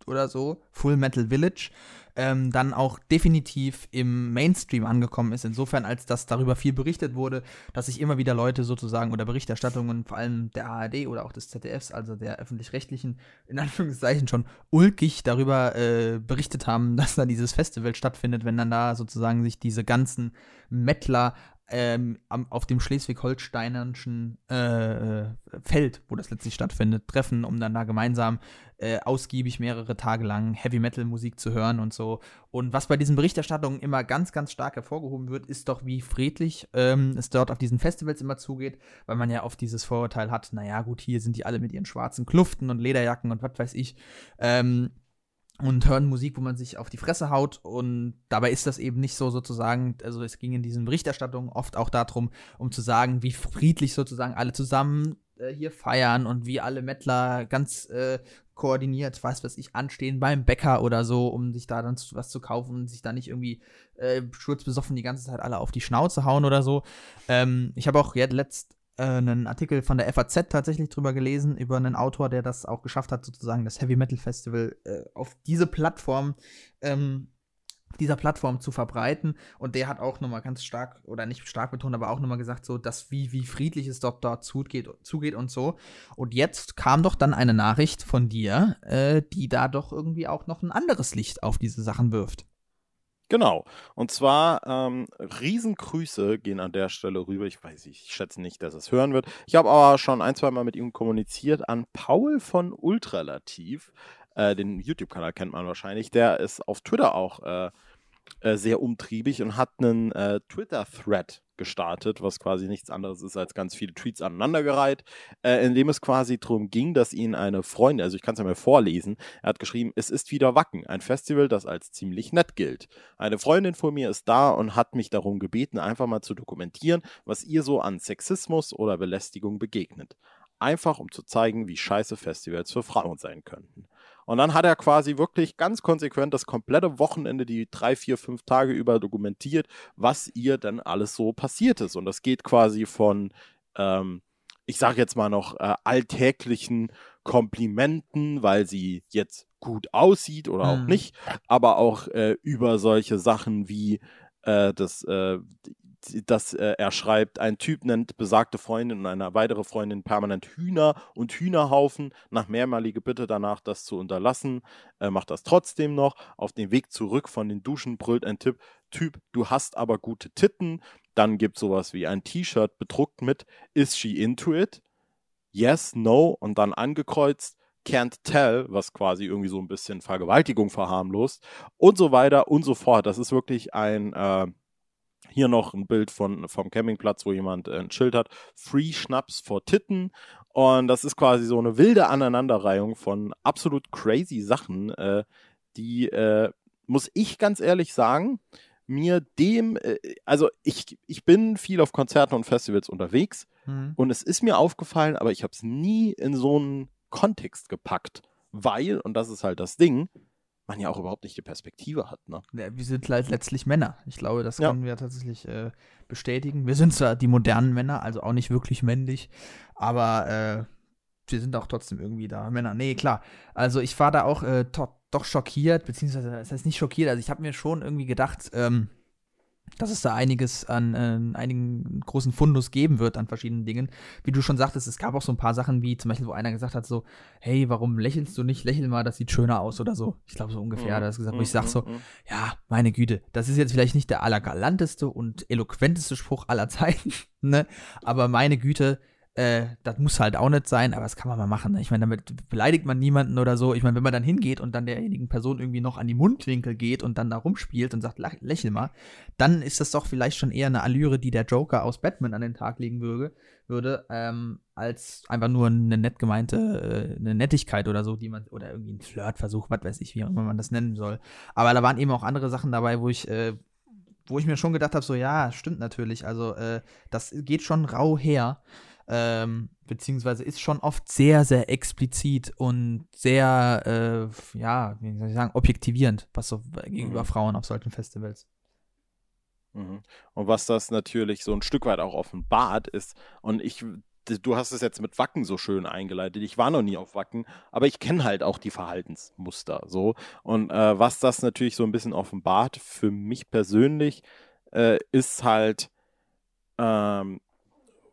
oder so, Full Metal Village, ähm, dann auch definitiv im Mainstream angekommen ist. Insofern, als dass darüber viel berichtet wurde, dass sich immer wieder Leute sozusagen oder Berichterstattungen, vor allem der ARD oder auch des ZDFs, also der öffentlich-rechtlichen, in Anführungszeichen schon ulkig darüber äh, berichtet haben, dass da dieses Festival stattfindet, wenn dann da sozusagen sich diese ganzen Mettler ähm, am, auf dem schleswig-holsteinischen äh, äh, Feld, wo das letztlich stattfindet, treffen, um dann da gemeinsam äh, ausgiebig mehrere Tage lang Heavy Metal Musik zu hören und so. Und was bei diesen Berichterstattungen immer ganz, ganz stark hervorgehoben wird, ist doch, wie friedlich ähm, es dort auf diesen Festivals immer zugeht, weil man ja oft dieses Vorurteil hat, naja, gut, hier sind die alle mit ihren schwarzen Kluften und Lederjacken und was weiß ich. Ähm, und hören Musik, wo man sich auf die Fresse haut. Und dabei ist das eben nicht so sozusagen, also es ging in diesen Berichterstattungen oft auch darum, um zu sagen, wie friedlich sozusagen alle zusammen äh, hier feiern und wie alle Mettler ganz äh, koordiniert, weiß was ich, anstehen beim Bäcker oder so, um sich da dann was zu kaufen und sich da nicht irgendwie äh, sturzbesoffen die ganze Zeit alle auf die Schnauze hauen oder so. Ähm, ich habe auch jetzt letzt einen Artikel von der FAZ tatsächlich drüber gelesen, über einen Autor, der das auch geschafft hat, sozusagen das Heavy Metal Festival äh, auf diese Plattform ähm, dieser Plattform zu verbreiten. Und der hat auch nochmal ganz stark, oder nicht stark betont, aber auch nochmal gesagt, so, dass wie, wie friedlich es dort, dort zugeht, zugeht und so. Und jetzt kam doch dann eine Nachricht von dir, äh, die da doch irgendwie auch noch ein anderes Licht auf diese Sachen wirft. Genau. Und zwar ähm, Riesengrüße gehen an der Stelle rüber. Ich weiß, ich schätze nicht, dass es hören wird. Ich habe aber schon ein, zwei Mal mit ihm kommuniziert an Paul von Ultralativ. Äh, den YouTube-Kanal kennt man wahrscheinlich. Der ist auf Twitter auch äh, äh, sehr umtriebig und hat einen äh, Twitter-Thread gestartet, was quasi nichts anderes ist als ganz viele Tweets aneinandergereiht, äh, in dem es quasi darum ging, dass ihn eine Freundin, also ich kann es ja mal vorlesen, er hat geschrieben, es ist wieder Wacken, ein Festival, das als ziemlich nett gilt. Eine Freundin von mir ist da und hat mich darum gebeten, einfach mal zu dokumentieren, was ihr so an Sexismus oder Belästigung begegnet. Einfach um zu zeigen, wie scheiße Festivals für Frauen sein könnten. Und dann hat er quasi wirklich ganz konsequent das komplette Wochenende, die drei, vier, fünf Tage über dokumentiert, was ihr dann alles so passiert ist. Und das geht quasi von, ähm, ich sage jetzt mal noch, äh, alltäglichen Komplimenten, weil sie jetzt gut aussieht oder auch mhm. nicht, aber auch äh, über solche Sachen wie äh, das, äh, dass äh, er schreibt, ein Typ nennt besagte Freundin und eine weitere Freundin permanent Hühner und Hühnerhaufen. Nach mehrmalige Bitte danach, das zu unterlassen, äh, macht das trotzdem noch. Auf dem Weg zurück von den Duschen brüllt ein Tipp, Typ, du hast aber gute Titten. Dann gibt sowas wie ein T-Shirt bedruckt mit Is she into it? Yes, no und dann angekreuzt Can't Tell, was quasi irgendwie so ein bisschen Vergewaltigung verharmlost und so weiter und so fort. Das ist wirklich ein äh, hier noch ein Bild von, vom Campingplatz, wo jemand äh, ein Schild hat. Free Schnaps for Titten. Und das ist quasi so eine wilde Aneinanderreihung von absolut crazy Sachen, äh, die, äh, muss ich ganz ehrlich sagen, mir dem, äh, also ich, ich bin viel auf Konzerten und Festivals unterwegs mhm. und es ist mir aufgefallen, aber ich habe es nie in so einen Kontext gepackt, weil, und das ist halt das Ding, man ja auch überhaupt nicht die Perspektive hat. Ne? Ja, wir sind halt letztlich Männer. Ich glaube, das ja. können wir tatsächlich äh, bestätigen. Wir sind zwar die modernen Männer, also auch nicht wirklich männlich, aber äh, wir sind auch trotzdem irgendwie da Männer. Nee, klar. Also ich war da auch äh, doch schockiert, beziehungsweise das heißt nicht schockiert. Also ich habe mir schon irgendwie gedacht, ähm, dass es da einiges an äh, einigen großen Fundus geben wird an verschiedenen Dingen. Wie du schon sagtest, es gab auch so ein paar Sachen, wie zum Beispiel, wo einer gesagt hat, so, hey, warum lächelst du nicht? Lächel mal, das sieht schöner aus oder so. Ich glaube, so ungefähr mhm. hat er das gesagt, wo ich sage so, ja, meine Güte, das ist jetzt vielleicht nicht der allergalanteste und eloquenteste Spruch aller Zeiten, ne? Aber meine Güte, äh, das muss halt auch nicht sein, aber das kann man mal machen. Ne? Ich meine, damit beleidigt man niemanden oder so. Ich meine, wenn man dann hingeht und dann derjenigen Person irgendwie noch an die Mundwinkel geht und dann da rumspielt und sagt, lächel mal, dann ist das doch vielleicht schon eher eine Allüre, die der Joker aus Batman an den Tag legen würde, würde ähm, als einfach nur eine nett gemeinte, äh, eine Nettigkeit oder so, die man, oder irgendwie ein Flirtversuch, was weiß ich, wie man das nennen soll. Aber da waren eben auch andere Sachen dabei, wo ich, äh, wo ich mir schon gedacht habe, so ja, stimmt natürlich. Also äh, das geht schon rau her ähm, beziehungsweise ist schon oft sehr, sehr explizit und sehr, äh, ja, wie soll ich sagen, objektivierend, was so gegenüber mhm. Frauen auf solchen Festivals. Mhm. Und was das natürlich so ein Stück weit auch offenbart ist, und ich, du hast es jetzt mit Wacken so schön eingeleitet. Ich war noch nie auf Wacken, aber ich kenne halt auch die Verhaltensmuster so. Und äh, was das natürlich so ein bisschen offenbart für mich persönlich, äh, ist halt, ähm,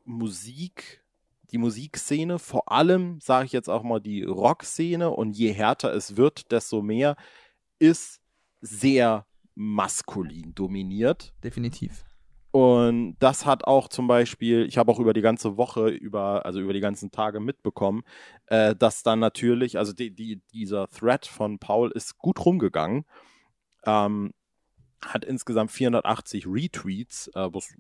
Musik, die Musikszene, vor allem sage ich jetzt auch mal die Rockszene und je härter es wird, desto mehr ist sehr maskulin dominiert. Definitiv. Und das hat auch zum Beispiel, ich habe auch über die ganze Woche, über, also über die ganzen Tage mitbekommen, äh, dass dann natürlich, also die, die, dieser Thread von Paul ist gut rumgegangen. Ähm, hat insgesamt 480 Retweets, äh, was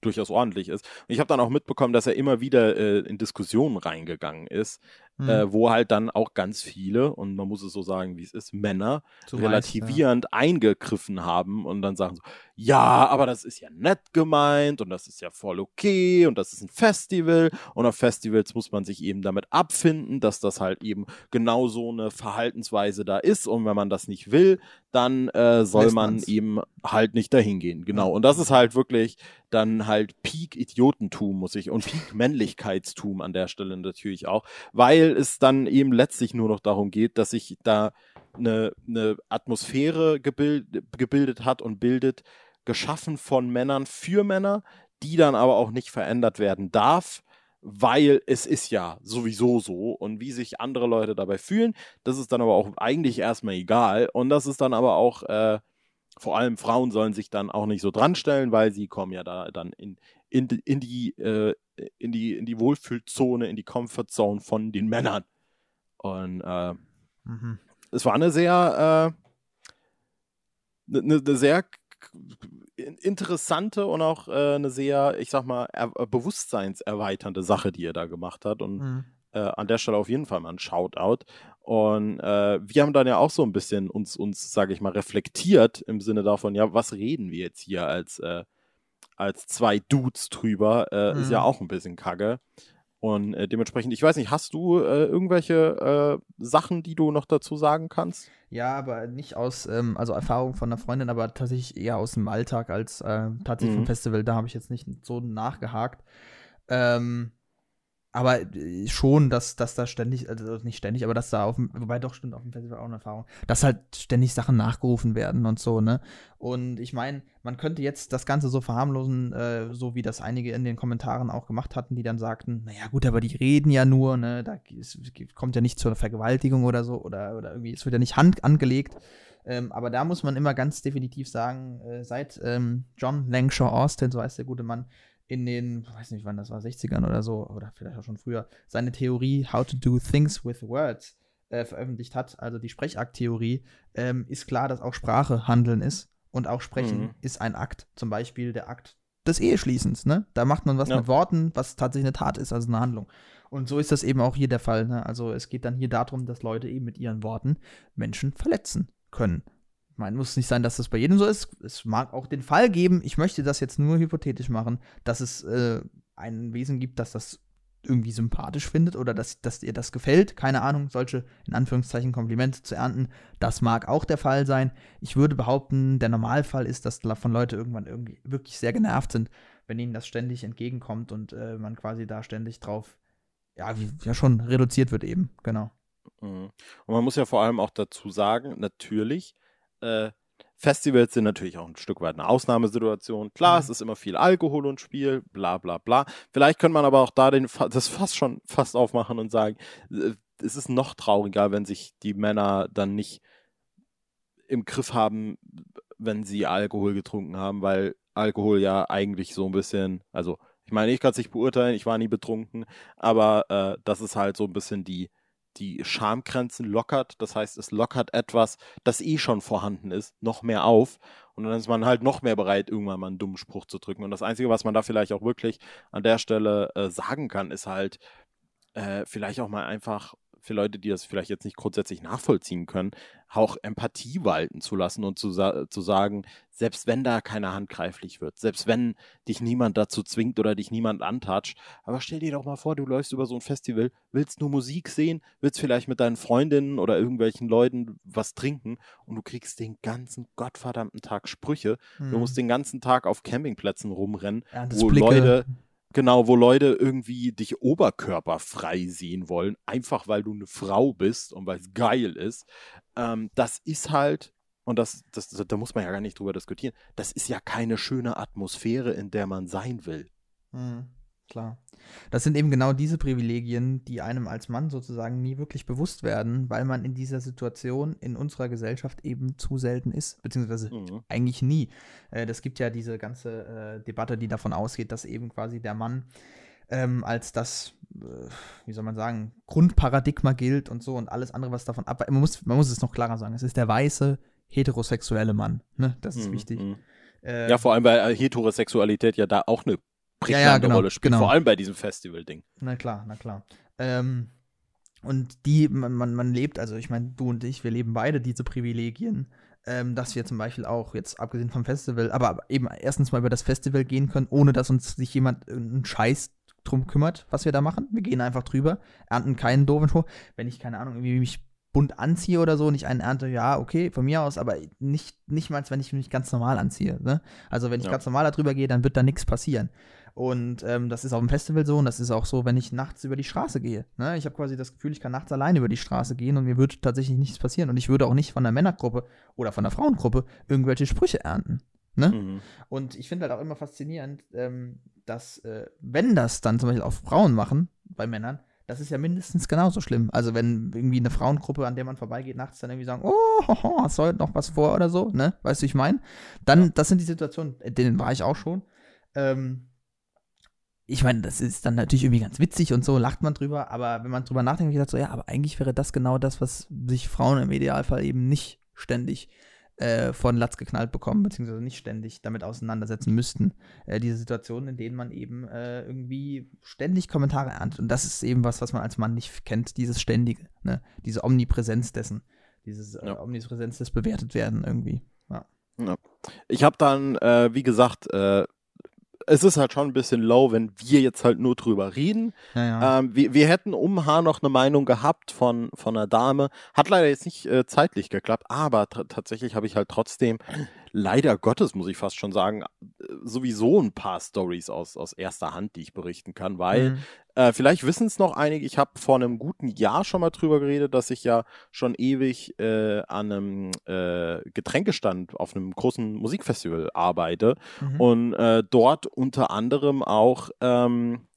durchaus ordentlich ist. Und ich habe dann auch mitbekommen, dass er immer wieder äh, in Diskussionen reingegangen ist, mhm. äh, wo halt dann auch ganz viele, und man muss es so sagen, wie es ist, Männer Zu relativierend weiß, eingegriffen haben und dann sagen so, ja, aber das ist ja nett gemeint und das ist ja voll okay und das ist ein Festival und auf Festivals muss man sich eben damit abfinden, dass das halt eben genau so eine Verhaltensweise da ist und wenn man das nicht will, dann äh, soll Lässt man man's. eben halt nicht dahin gehen. Genau. Und das ist halt wirklich dann halt Peak-Idiotentum, muss ich, und Peak-Männlichkeitstum an der Stelle natürlich auch, weil es dann eben letztlich nur noch darum geht, dass sich da eine, eine Atmosphäre gebild, gebildet hat und bildet, geschaffen von Männern für Männer, die dann aber auch nicht verändert werden darf, weil es ist ja sowieso so und wie sich andere Leute dabei fühlen, das ist dann aber auch eigentlich erstmal egal und das ist dann aber auch äh, vor allem Frauen sollen sich dann auch nicht so dran stellen, weil sie kommen ja da dann in, in, die- in, die, äh, in, die, in die Wohlfühlzone, in die Comfortzone von den Männern. Und äh, Mhm. es war eine sehr, äh, eine, eine sehr k- interessante und auch äh, eine sehr, ich sag mal, er, bewusstseinserweiternde Sache, die er da gemacht hat. Und Mhm. äh, an der Stelle auf jeden Fall mal ein Shoutout. Und äh, wir haben dann ja auch so ein bisschen uns, uns sage ich mal, reflektiert im Sinne davon, ja, was reden wir jetzt hier als, äh, als zwei Dudes drüber? Äh, Ist Mhm. ja auch ein bisschen kacke. Und äh, dementsprechend, ich weiß nicht, hast du äh, irgendwelche äh, Sachen, die du noch dazu sagen kannst? Ja, aber nicht aus, ähm, also Erfahrung von einer Freundin, aber tatsächlich eher aus dem Alltag als äh, tatsächlich vom Mhm. Festival. Da habe ich jetzt nicht so nachgehakt. Ähm, aber äh, schon, dass, dass da ständig, also nicht ständig, aber dass da auf dem, wobei doch stimmt, auf dem Festival auch eine Erfahrung, dass halt ständig Sachen nachgerufen werden und so, ne? Und ich meine, man könnte jetzt das Ganze so verharmlosen, äh, so wie das einige in den Kommentaren auch gemacht hatten, die dann sagten, naja gut, aber die reden ja nur, ne? Da es kommt ja nicht zur Vergewaltigung oder so, oder, oder irgendwie, es wird ja nicht Hand angelegt. Ähm, aber da muss man immer ganz definitiv sagen, äh, seit ähm, John Langshaw Austin, so heißt der gute Mann, in den, weiß nicht wann das war, 60ern oder so, oder vielleicht auch schon früher, seine Theorie How to Do Things with Words äh, veröffentlicht hat, also die Sprechakttheorie, ähm, ist klar, dass auch Sprache Handeln ist und auch Sprechen Mhm. ist ein Akt, zum Beispiel der Akt des Eheschließens, ne? Da macht man was Ja. mit Worten, was tatsächlich eine Tat ist, also eine Handlung. Und so ist das eben auch hier der Fall, ne? Also es geht dann hier darum, dass Leute eben mit ihren Worten Menschen verletzen können. Meine, muss nicht sein, dass das bei jedem so ist. Es mag auch den Fall geben, ich möchte das jetzt nur hypothetisch machen, dass es äh, ein Wesen gibt, das das irgendwie sympathisch findet oder dass, dass ihr das gefällt. Keine Ahnung, solche in Anführungszeichen Komplimente zu ernten. Das mag auch der Fall sein. Ich würde behaupten, der Normalfall ist, dass von Leute irgendwann irgendwie wirklich sehr genervt sind, wenn ihnen das ständig entgegenkommt und äh, man quasi da ständig drauf, ja, ja schon reduziert wird eben. Genau. Mhm. Und man muss ja vor allem auch dazu sagen, natürlich, äh, Festivals sind natürlich auch ein Stück weit eine Ausnahmesituation. Klar, Mhm. es ist immer viel Alkohol und Spiel, bla bla bla. Vielleicht könnte man aber auch da den, das fast schon fast aufmachen und sagen, äh, es ist noch trauriger, wenn sich die Männer dann nicht im Griff haben, wenn sie Alkohol getrunken haben, weil Alkohol ja eigentlich so ein bisschen, also ich meine, ich kann es nicht beurteilen, ich war nie betrunken, aber äh, das ist halt so ein bisschen die, die Schamgrenzen lockert. Das heißt, es lockert etwas, das eh schon vorhanden ist, noch mehr auf. Und dann ist man halt noch mehr bereit, irgendwann mal einen dummen Spruch zu drücken. Und das Einzige, was man da vielleicht auch wirklich an der Stelle äh, sagen kann, ist halt äh, vielleicht auch mal einfach für Leute, die das vielleicht jetzt nicht grundsätzlich nachvollziehen können, auch Empathie walten zu lassen und zu, zu sagen, selbst wenn da keiner handgreiflich wird, selbst wenn dich niemand dazu zwingt oder dich niemand antatscht, aber stell dir doch mal vor, du läufst über so ein Festival, willst nur Musik sehen, willst vielleicht mit deinen Freundinnen oder irgendwelchen Leuten was trinken und du kriegst den ganzen gottverdammten Tag Sprüche. Mhm. Du musst den ganzen Tag auf Campingplätzen rumrennen, Erntest wo Blicke. Leute, genau, wo Leute irgendwie dich oberkörperfrei sehen wollen, einfach weil du eine Frau bist und weil es geil ist. Ähm, das ist halt, und das, das, da muss man ja gar nicht drüber diskutieren, das ist ja keine schöne Atmosphäre, in der man sein will. Mhm, klar. Das sind eben genau diese Privilegien, die einem als Mann sozusagen nie wirklich bewusst werden, weil man in dieser Situation in unserer Gesellschaft eben zu selten ist, beziehungsweise Mhm. eigentlich nie. Äh, das gibt ja diese ganze äh, Debatte, die davon ausgeht, dass eben quasi der Mann ähm, als das, äh, wie soll man sagen, Grundparadigma gilt und so und alles andere, was davon ab. Man muss, man muss es noch klarer sagen. Es ist der weiße, heterosexuelle Mann. Ne? Das ist Mhm, wichtig. mhm. Äh, Ja, vor allem, weil äh, Heterosexualität ja da auch eine prägnante Ja, ja, genau, Rolle spielt, genau. vor allem bei diesem Festival-Ding. Na klar, na klar. Ähm, Und die, man, man, man lebt, also ich meine, du und ich, wir leben beide diese Privilegien, ähm, dass wir zum Beispiel auch, jetzt abgesehen vom Festival, aber eben erstens mal über das Festival gehen können, ohne dass uns sich jemand einen Scheiß drum kümmert, was wir da machen. Wir gehen einfach drüber, ernten keinen doofen Spruch. Wenn ich, keine Ahnung, irgendwie mich bunt anziehe oder so und ich einen ernte, ja, okay, von mir aus, aber nicht, nicht mal, wenn ich mich ganz normal anziehe. Ne? Also wenn ich ja. ganz normal darüber gehe, dann wird da nichts passieren. Und ähm, das ist auf dem Festival so und das ist auch so, wenn ich nachts über die Straße gehe. Ne? Ich habe quasi das Gefühl, ich kann nachts alleine über die Straße gehen und mir würde tatsächlich nichts passieren. Und ich würde auch nicht von der Männergruppe oder von der Frauengruppe irgendwelche Sprüche ernten. Ne? Mhm. Und ich finde halt auch immer faszinierend, ähm, dass, äh, wenn das dann zum Beispiel auch Frauen machen, bei Männern, das ist ja mindestens genauso schlimm. Also wenn irgendwie eine Frauengruppe, an der man vorbeigeht, nachts dann irgendwie sagen, oh, hast du heute noch was vor oder so, ne? Weißt du, ich meine? Dann, ja. das sind die Situationen, denen war ich auch schon. Ähm, ich meine, das ist dann natürlich irgendwie ganz witzig und so, lacht man drüber, aber wenn man drüber nachdenkt, ich so, ja, aber eigentlich wäre das genau das, was sich Frauen im Idealfall eben nicht ständig äh, von Latz geknallt bekommen, beziehungsweise nicht ständig damit auseinandersetzen müssten. Äh, diese Situationen, in denen man eben äh, irgendwie ständig Kommentare erntet. Und das ist eben was, was man als Mann nicht kennt, dieses Ständige, ne? diese Omnipräsenz dessen, dieses äh, ja. Omnipräsenz des bewertet werden irgendwie. Ja. Ja. Ich habe dann, äh, wie gesagt, äh, es ist halt schon ein bisschen low, wenn wir jetzt halt nur drüber reden. Ja, ja. Ähm, wir, wir hätten um Haar noch eine Meinung gehabt von, von einer Dame. Hat leider jetzt nicht äh, zeitlich geklappt, aber tatsächlich habe ich halt trotzdem leider Gottes, muss ich fast schon sagen, sowieso ein paar Stories aus, aus erster Hand, die ich berichten kann, weil mhm. Äh, vielleicht wissen es noch einige, ich habe vor einem guten Jahr schon mal drüber geredet, dass ich ja schon ewig äh, an einem äh, Getränkestand auf einem großen Musikfestival arbeite mhm. und äh, dort unter anderem auch ähm,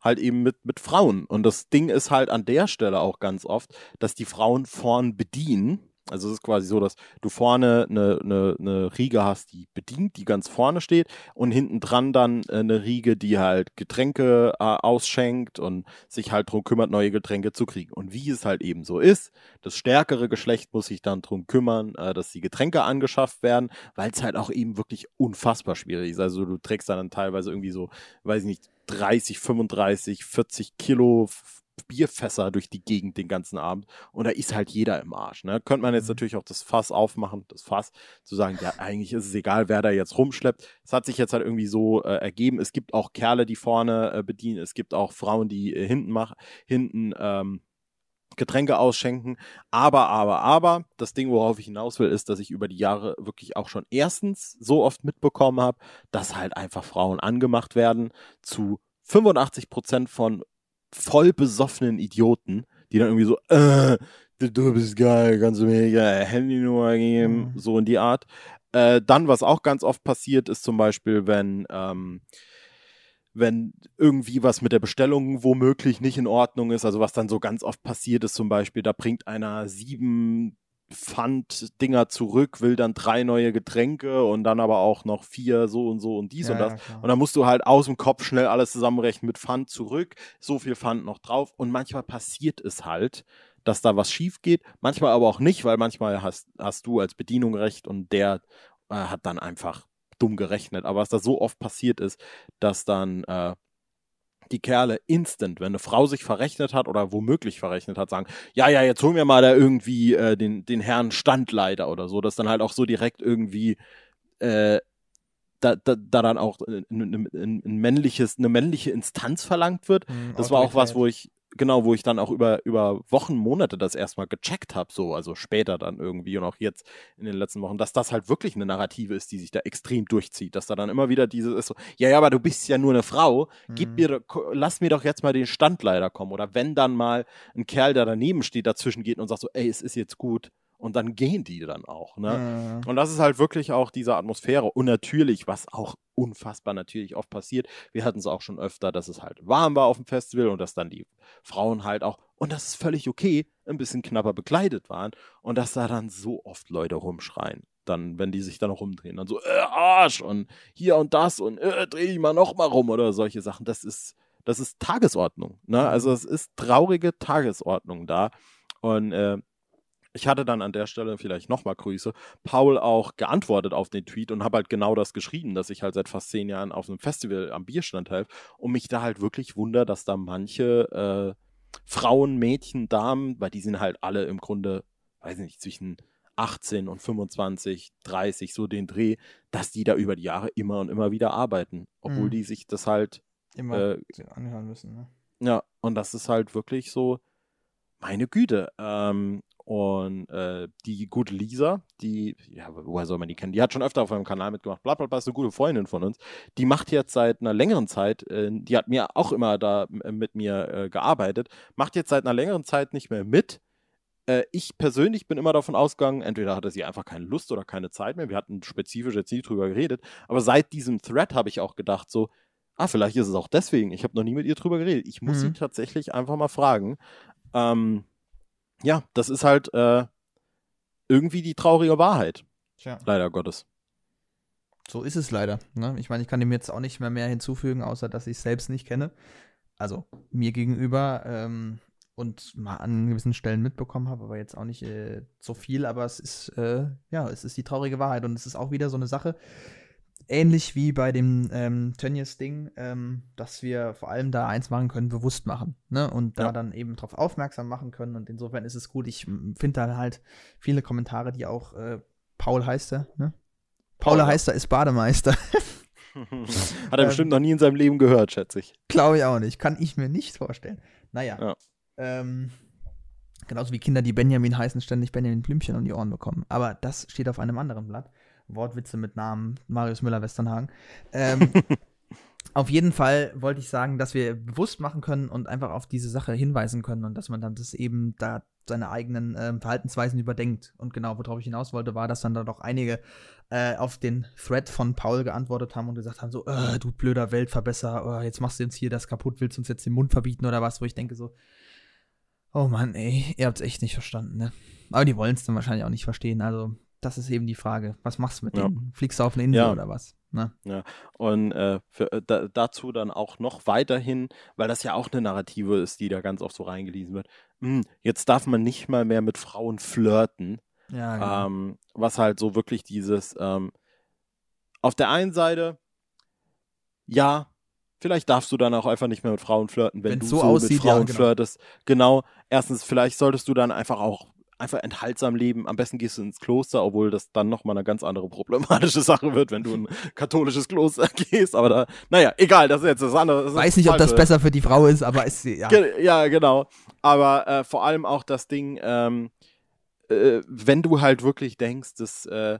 halt eben mit, mit Frauen. Und das Ding ist halt an der Stelle auch ganz oft, dass die Frauen vorn bedienen also es ist quasi so, dass du vorne eine, eine, eine Riege hast, die bedient, die ganz vorne steht und hinten dran dann äh, eine Riege, die halt Getränke äh, ausschenkt und sich halt darum kümmert, neue Getränke zu kriegen. Und wie es halt eben so ist, das stärkere Geschlecht muss sich dann darum kümmern, äh, dass die Getränke angeschafft werden, weil es halt auch eben wirklich unfassbar schwierig ist. Also du trägst dann teilweise irgendwie so, weiß ich nicht, 30, 35, 40 Kilo Bierfässer durch die Gegend den ganzen Abend und da ist halt jeder im Arsch. Ne? Könnte man jetzt mhm. natürlich auch das Fass aufmachen, das Fass, zu sagen, ja, eigentlich ist es egal, wer da jetzt rumschleppt. Es hat sich jetzt halt irgendwie so äh, ergeben. Es gibt auch Kerle, die vorne äh, bedienen, es gibt auch Frauen, die äh, hinten machen, hinten ähm, Getränke ausschenken. Aber, aber, aber, das Ding, worauf ich hinaus will, ist, dass ich über die Jahre wirklich auch schon erstens so oft mitbekommen habe, dass halt einfach Frauen angemacht werden zu 85 Prozent von voll besoffenen Idioten, die dann irgendwie so, äh, du bist geil, kannst du mir ja Handynummer geben, mhm. so in die Art. Äh, dann, was auch ganz oft passiert, ist zum Beispiel, wenn, ähm, wenn irgendwie was mit der Bestellung womöglich nicht in Ordnung ist, also was dann so ganz oft passiert ist, zum Beispiel, da bringt einer sieben Pfand-Dinger zurück, will dann drei neue Getränke und dann aber auch noch vier so und so und dies ja, und das. Ja, und dann musst du halt aus dem Kopf schnell alles zusammenrechnen mit Pfand zurück, so viel Pfand noch drauf. Und manchmal passiert es halt, dass da was schief geht, manchmal aber auch nicht, weil manchmal hast, hast du als Bedienung recht und der äh, hat dann einfach dumm gerechnet. Aber was da so oft passiert ist, dass dann äh, die Kerle instant, wenn eine Frau sich verrechnet hat oder womöglich verrechnet hat, sagen, ja, ja, jetzt holen wir mal da irgendwie äh, den, den Herrn Standleiter oder so, dass dann halt auch so direkt irgendwie äh, da, da, da dann auch ein, ein, ein, männliches, eine männliche Instanz verlangt wird. Mhm, das war auch was, wo ich, genau, wo ich dann auch über, über Wochen, Monate das erstmal gecheckt habe, so, also später dann irgendwie und auch jetzt in den letzten Wochen, dass das halt wirklich eine Narrative ist, die sich da extrem durchzieht, dass da dann immer wieder diese ist so, ja, ja, aber du bist ja nur eine Frau, gib mhm. mir, lass mir doch jetzt mal den Standleiter kommen oder wenn dann mal ein Kerl, der daneben steht, dazwischen geht und sagt so, ey, es ist jetzt gut, und dann gehen die dann auch. Ne? Mhm. Und das ist halt wirklich auch diese Atmosphäre. Und natürlich, was auch unfassbar natürlich oft passiert, wir hatten es auch schon öfter, dass es halt warm war auf dem Festival und dass dann die Frauen halt auch, und das ist völlig okay, ein bisschen knapper bekleidet waren und dass da dann so oft Leute rumschreien. Dann, wenn die sich dann noch rumdrehen, dann so, äh, Arsch und hier und das und äh, dreh dich mal noch mal rum oder solche Sachen. Das ist, das ist Tagesordnung. Ne? Also es ist traurige Tagesordnung da. Und äh, ich hatte dann an der Stelle vielleicht nochmal Grüße, Paul auch geantwortet auf den Tweet und habe halt genau das geschrieben, dass ich halt seit fast zehn Jahren auf einem Festival am Bierstand helfe und mich da halt wirklich wunder, dass da manche äh, Frauen, Mädchen, Damen, weil die sind halt alle im Grunde, weiß nicht, zwischen 18 und 25, 30, so den Dreh, dass die da über die Jahre immer und immer wieder arbeiten, obwohl Mhm. die sich das halt, Immer äh, anhören müssen, ne? ja, und das ist halt wirklich so, meine Güte. Ähm, und äh, die gute Lisa, die, ja, woher soll man die kennen? Die hat schon öfter auf meinem Kanal mitgemacht. Blablabla ist eine gute Freundin von uns. Die macht jetzt seit einer längeren Zeit, äh, die hat mir auch immer da äh, mit mir äh, gearbeitet, macht jetzt seit einer längeren Zeit nicht mehr mit. Äh, ich persönlich bin immer davon ausgegangen, entweder hatte sie einfach keine Lust oder keine Zeit mehr. Wir hatten spezifisch jetzt nie drüber geredet. Aber seit diesem Thread habe ich auch gedacht, so, ah, vielleicht ist es auch deswegen. Ich habe noch nie mit ihr drüber geredet. Ich muss Mhm. sie tatsächlich einfach mal fragen. Ähm, ja, das ist halt äh, irgendwie die traurige Wahrheit, Tja. leider Gottes. So ist es leider. Ne? Ich meine, ich kann dem jetzt auch nicht mehr mehr hinzufügen, außer dass ich es selbst nicht kenne. Also mir gegenüber ähm, und mal an gewissen Stellen mitbekommen habe, aber jetzt auch nicht äh, so viel. Aber es ist, äh, ja, es ist die traurige Wahrheit und es ist auch wieder so eine Sache, ähnlich wie bei dem ähm, Tönnies-Ding, ähm, dass wir vor allem da eins machen können, bewusst machen. Ne? Und da Ja. dann eben darauf aufmerksam machen können. Und insofern ist es gut. Ich finde da halt viele Kommentare, die auch, äh, Paul heißt er, ne? Paul heißt er, ist Bademeister. Hat er Ähm, bestimmt noch nie in seinem Leben gehört, schätze ich. Glaube ich auch nicht. Kann ich mir nicht vorstellen. Naja. Ja. Ähm, genauso wie Kinder, die Benjamin heißen, ständig Benjamin Blümchen um die Ohren bekommen. Aber das steht auf einem anderen Blatt. Wortwitze mit Namen Marius Müller-Westernhagen. Ähm, auf jeden Fall wollte ich sagen, dass wir bewusst machen können und einfach auf diese Sache hinweisen können und dass man dann das eben da seine eigenen ähm, Verhaltensweisen überdenkt. Und genau, worauf ich hinaus wollte, war, dass dann da doch einige äh, auf den Thread von Paul geantwortet haben und gesagt haben: so, äh, du blöder Weltverbesser, äh, jetzt machst du uns hier das kaputt, willst uns jetzt den Mund verbieten oder was, wo ich denke so, oh Mann, ey, ihr habt's echt nicht verstanden, ne? Aber die wollen es dann wahrscheinlich auch nicht verstehen. Also, das ist eben die Frage. Was machst du mit Ja. denen? Fliegst du auf eine Insel Ja. oder was? Ne? Und äh, für, äh, da, dazu dann auch noch weiterhin, weil das ja auch eine Narrative ist, die da ganz oft so reingelesen wird. Hm, jetzt darf man nicht mal mehr mit Frauen flirten. Ja, genau. Ähm, was halt so wirklich dieses, ähm, auf der einen Seite, ja, vielleicht darfst du dann auch einfach nicht mehr mit Frauen flirten, wenn Wenn's du so aussieht, mit ja, Frauen genau. flirtest. Genau, erstens, vielleicht solltest du dann einfach auch einfach enthaltsam leben. Am besten gehst du ins Kloster, obwohl das dann nochmal eine ganz andere problematische Sache wird, wenn du in ein katholisches Kloster gehst. Aber da, naja, egal, das ist jetzt das andere. Das Weiß nicht, ob das besser für die Frau ist, aber ist ja. Ge ja, genau. Aber äh, vor allem auch das Ding, ähm, äh, wenn du halt wirklich denkst, dass äh,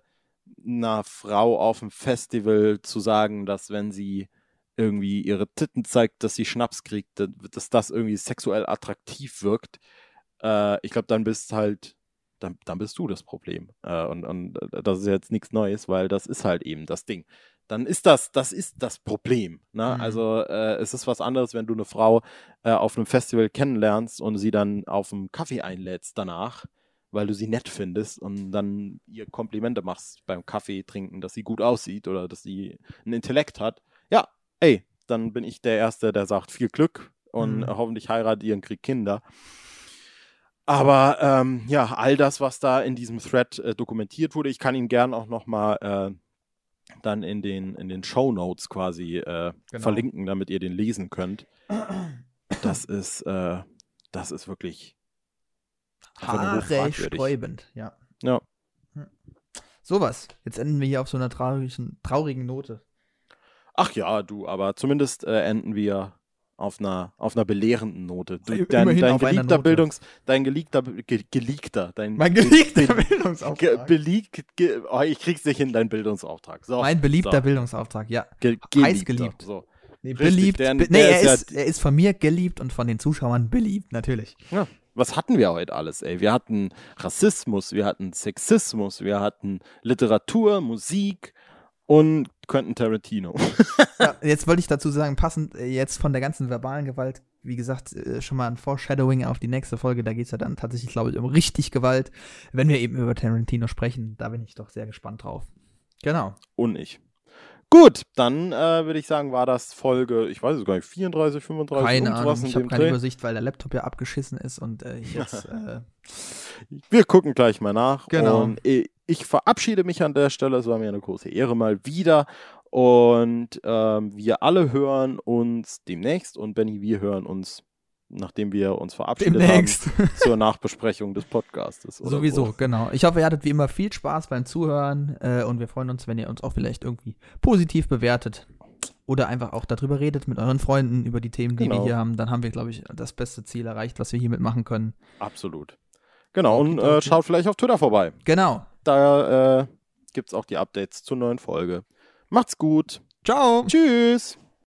einer Frau auf dem Festival zu sagen, dass wenn sie irgendwie ihre Titten zeigt, dass sie Schnaps kriegt, dass das irgendwie sexuell attraktiv wirkt, äh, ich glaube, dann bist halt, dann, dann bist du das Problem. Äh, und, und äh, das ist jetzt nichts Neues, weil das ist halt eben das Ding. Dann ist das, das ist das Problem. Ne? Mhm. Also äh, es ist was anderes, wenn du eine Frau äh, auf einem Festival kennenlernst und sie dann auf einen Kaffee einlädst danach, weil du sie nett findest und dann ihr Komplimente machst beim Kaffee trinken, dass sie gut aussieht oder dass sie einen Intellekt hat. Ja, ey, dann bin ich der Erste, der sagt viel Glück und Mhm. hoffentlich heiratet ihr und kriegt Kinder. Aber ähm, ja, all das, was da in diesem Thread äh, dokumentiert wurde, ich kann ihn gern auch nochmal äh, dann in den, in den Show Notes quasi äh, Genau. verlinken, damit ihr den lesen könnt. Das ist, äh, das ist wirklich Haare sträubend, ja. Ja. Sowas. Jetzt enden wir hier auf so einer traurigen, traurigen Note. Ach ja, du, aber zumindest äh, enden wir auf einer, auf einer belehrenden Note. Du, dein, dein Note. Bildungs, dein geliebter, ge, geleakter, dein Mein geliebter be- ge, Bildungsauftrag. beleak, ge, oh, ich krieg's nicht hin, dein Bildungsauftrag. So, mein beliebter so. Bildungsauftrag, ja. Ge, heiß geliebter, geliebt. So. Nee, Richtig, beliebt. der- be- der nee, er ist ja- er ist von mir geliebt und von den Zuschauern beliebt, natürlich. Was hatten wir heute alles, ey? Wir hatten Rassismus, wir hatten Sexismus, wir hatten Literatur, Musik und Quentin Tarantino. Ja, jetzt wollte ich dazu sagen, passend äh, jetzt von der ganzen verbalen Gewalt, wie gesagt, äh, schon mal ein Foreshadowing auf die nächste Folge. Da geht es ja dann tatsächlich, glaube ich, um richtig Gewalt, wenn wir eben über Tarantino sprechen. Da bin ich doch sehr gespannt drauf. Genau. und ich. Gut, dann äh, würde ich sagen, war das Folge, ich weiß es gar nicht, 34, 35, Keine Ahnung. Ich habe keine Dreh. Übersicht, weil der Laptop ja abgeschissen ist und äh, ich jetzt. Äh, Wir gucken gleich mal nach. Genau. Und ich, ich verabschiede mich an der Stelle. Es war mir eine große Ehre mal wieder. Und ähm, wir alle hören uns demnächst. Und Benny, wir hören uns nachdem wir uns verabschiedet Demnächst. haben zur Nachbesprechung des Podcastes. Sowieso, so. genau. Ich hoffe, ihr hattet wie immer viel Spaß beim Zuhören äh, und wir freuen uns, wenn ihr uns auch vielleicht irgendwie positiv bewertet oder einfach auch darüber redet mit euren Freunden über die Themen, die wir Genau. hier haben. Dann haben wir, glaube ich, das beste Ziel erreicht, was wir hiermit machen können. Absolut. Genau, und äh, schaut vielleicht auf Twitter vorbei. Genau. Da äh, gibt es auch die Updates zur neuen Folge. Macht's gut. Ciao. Tschüss.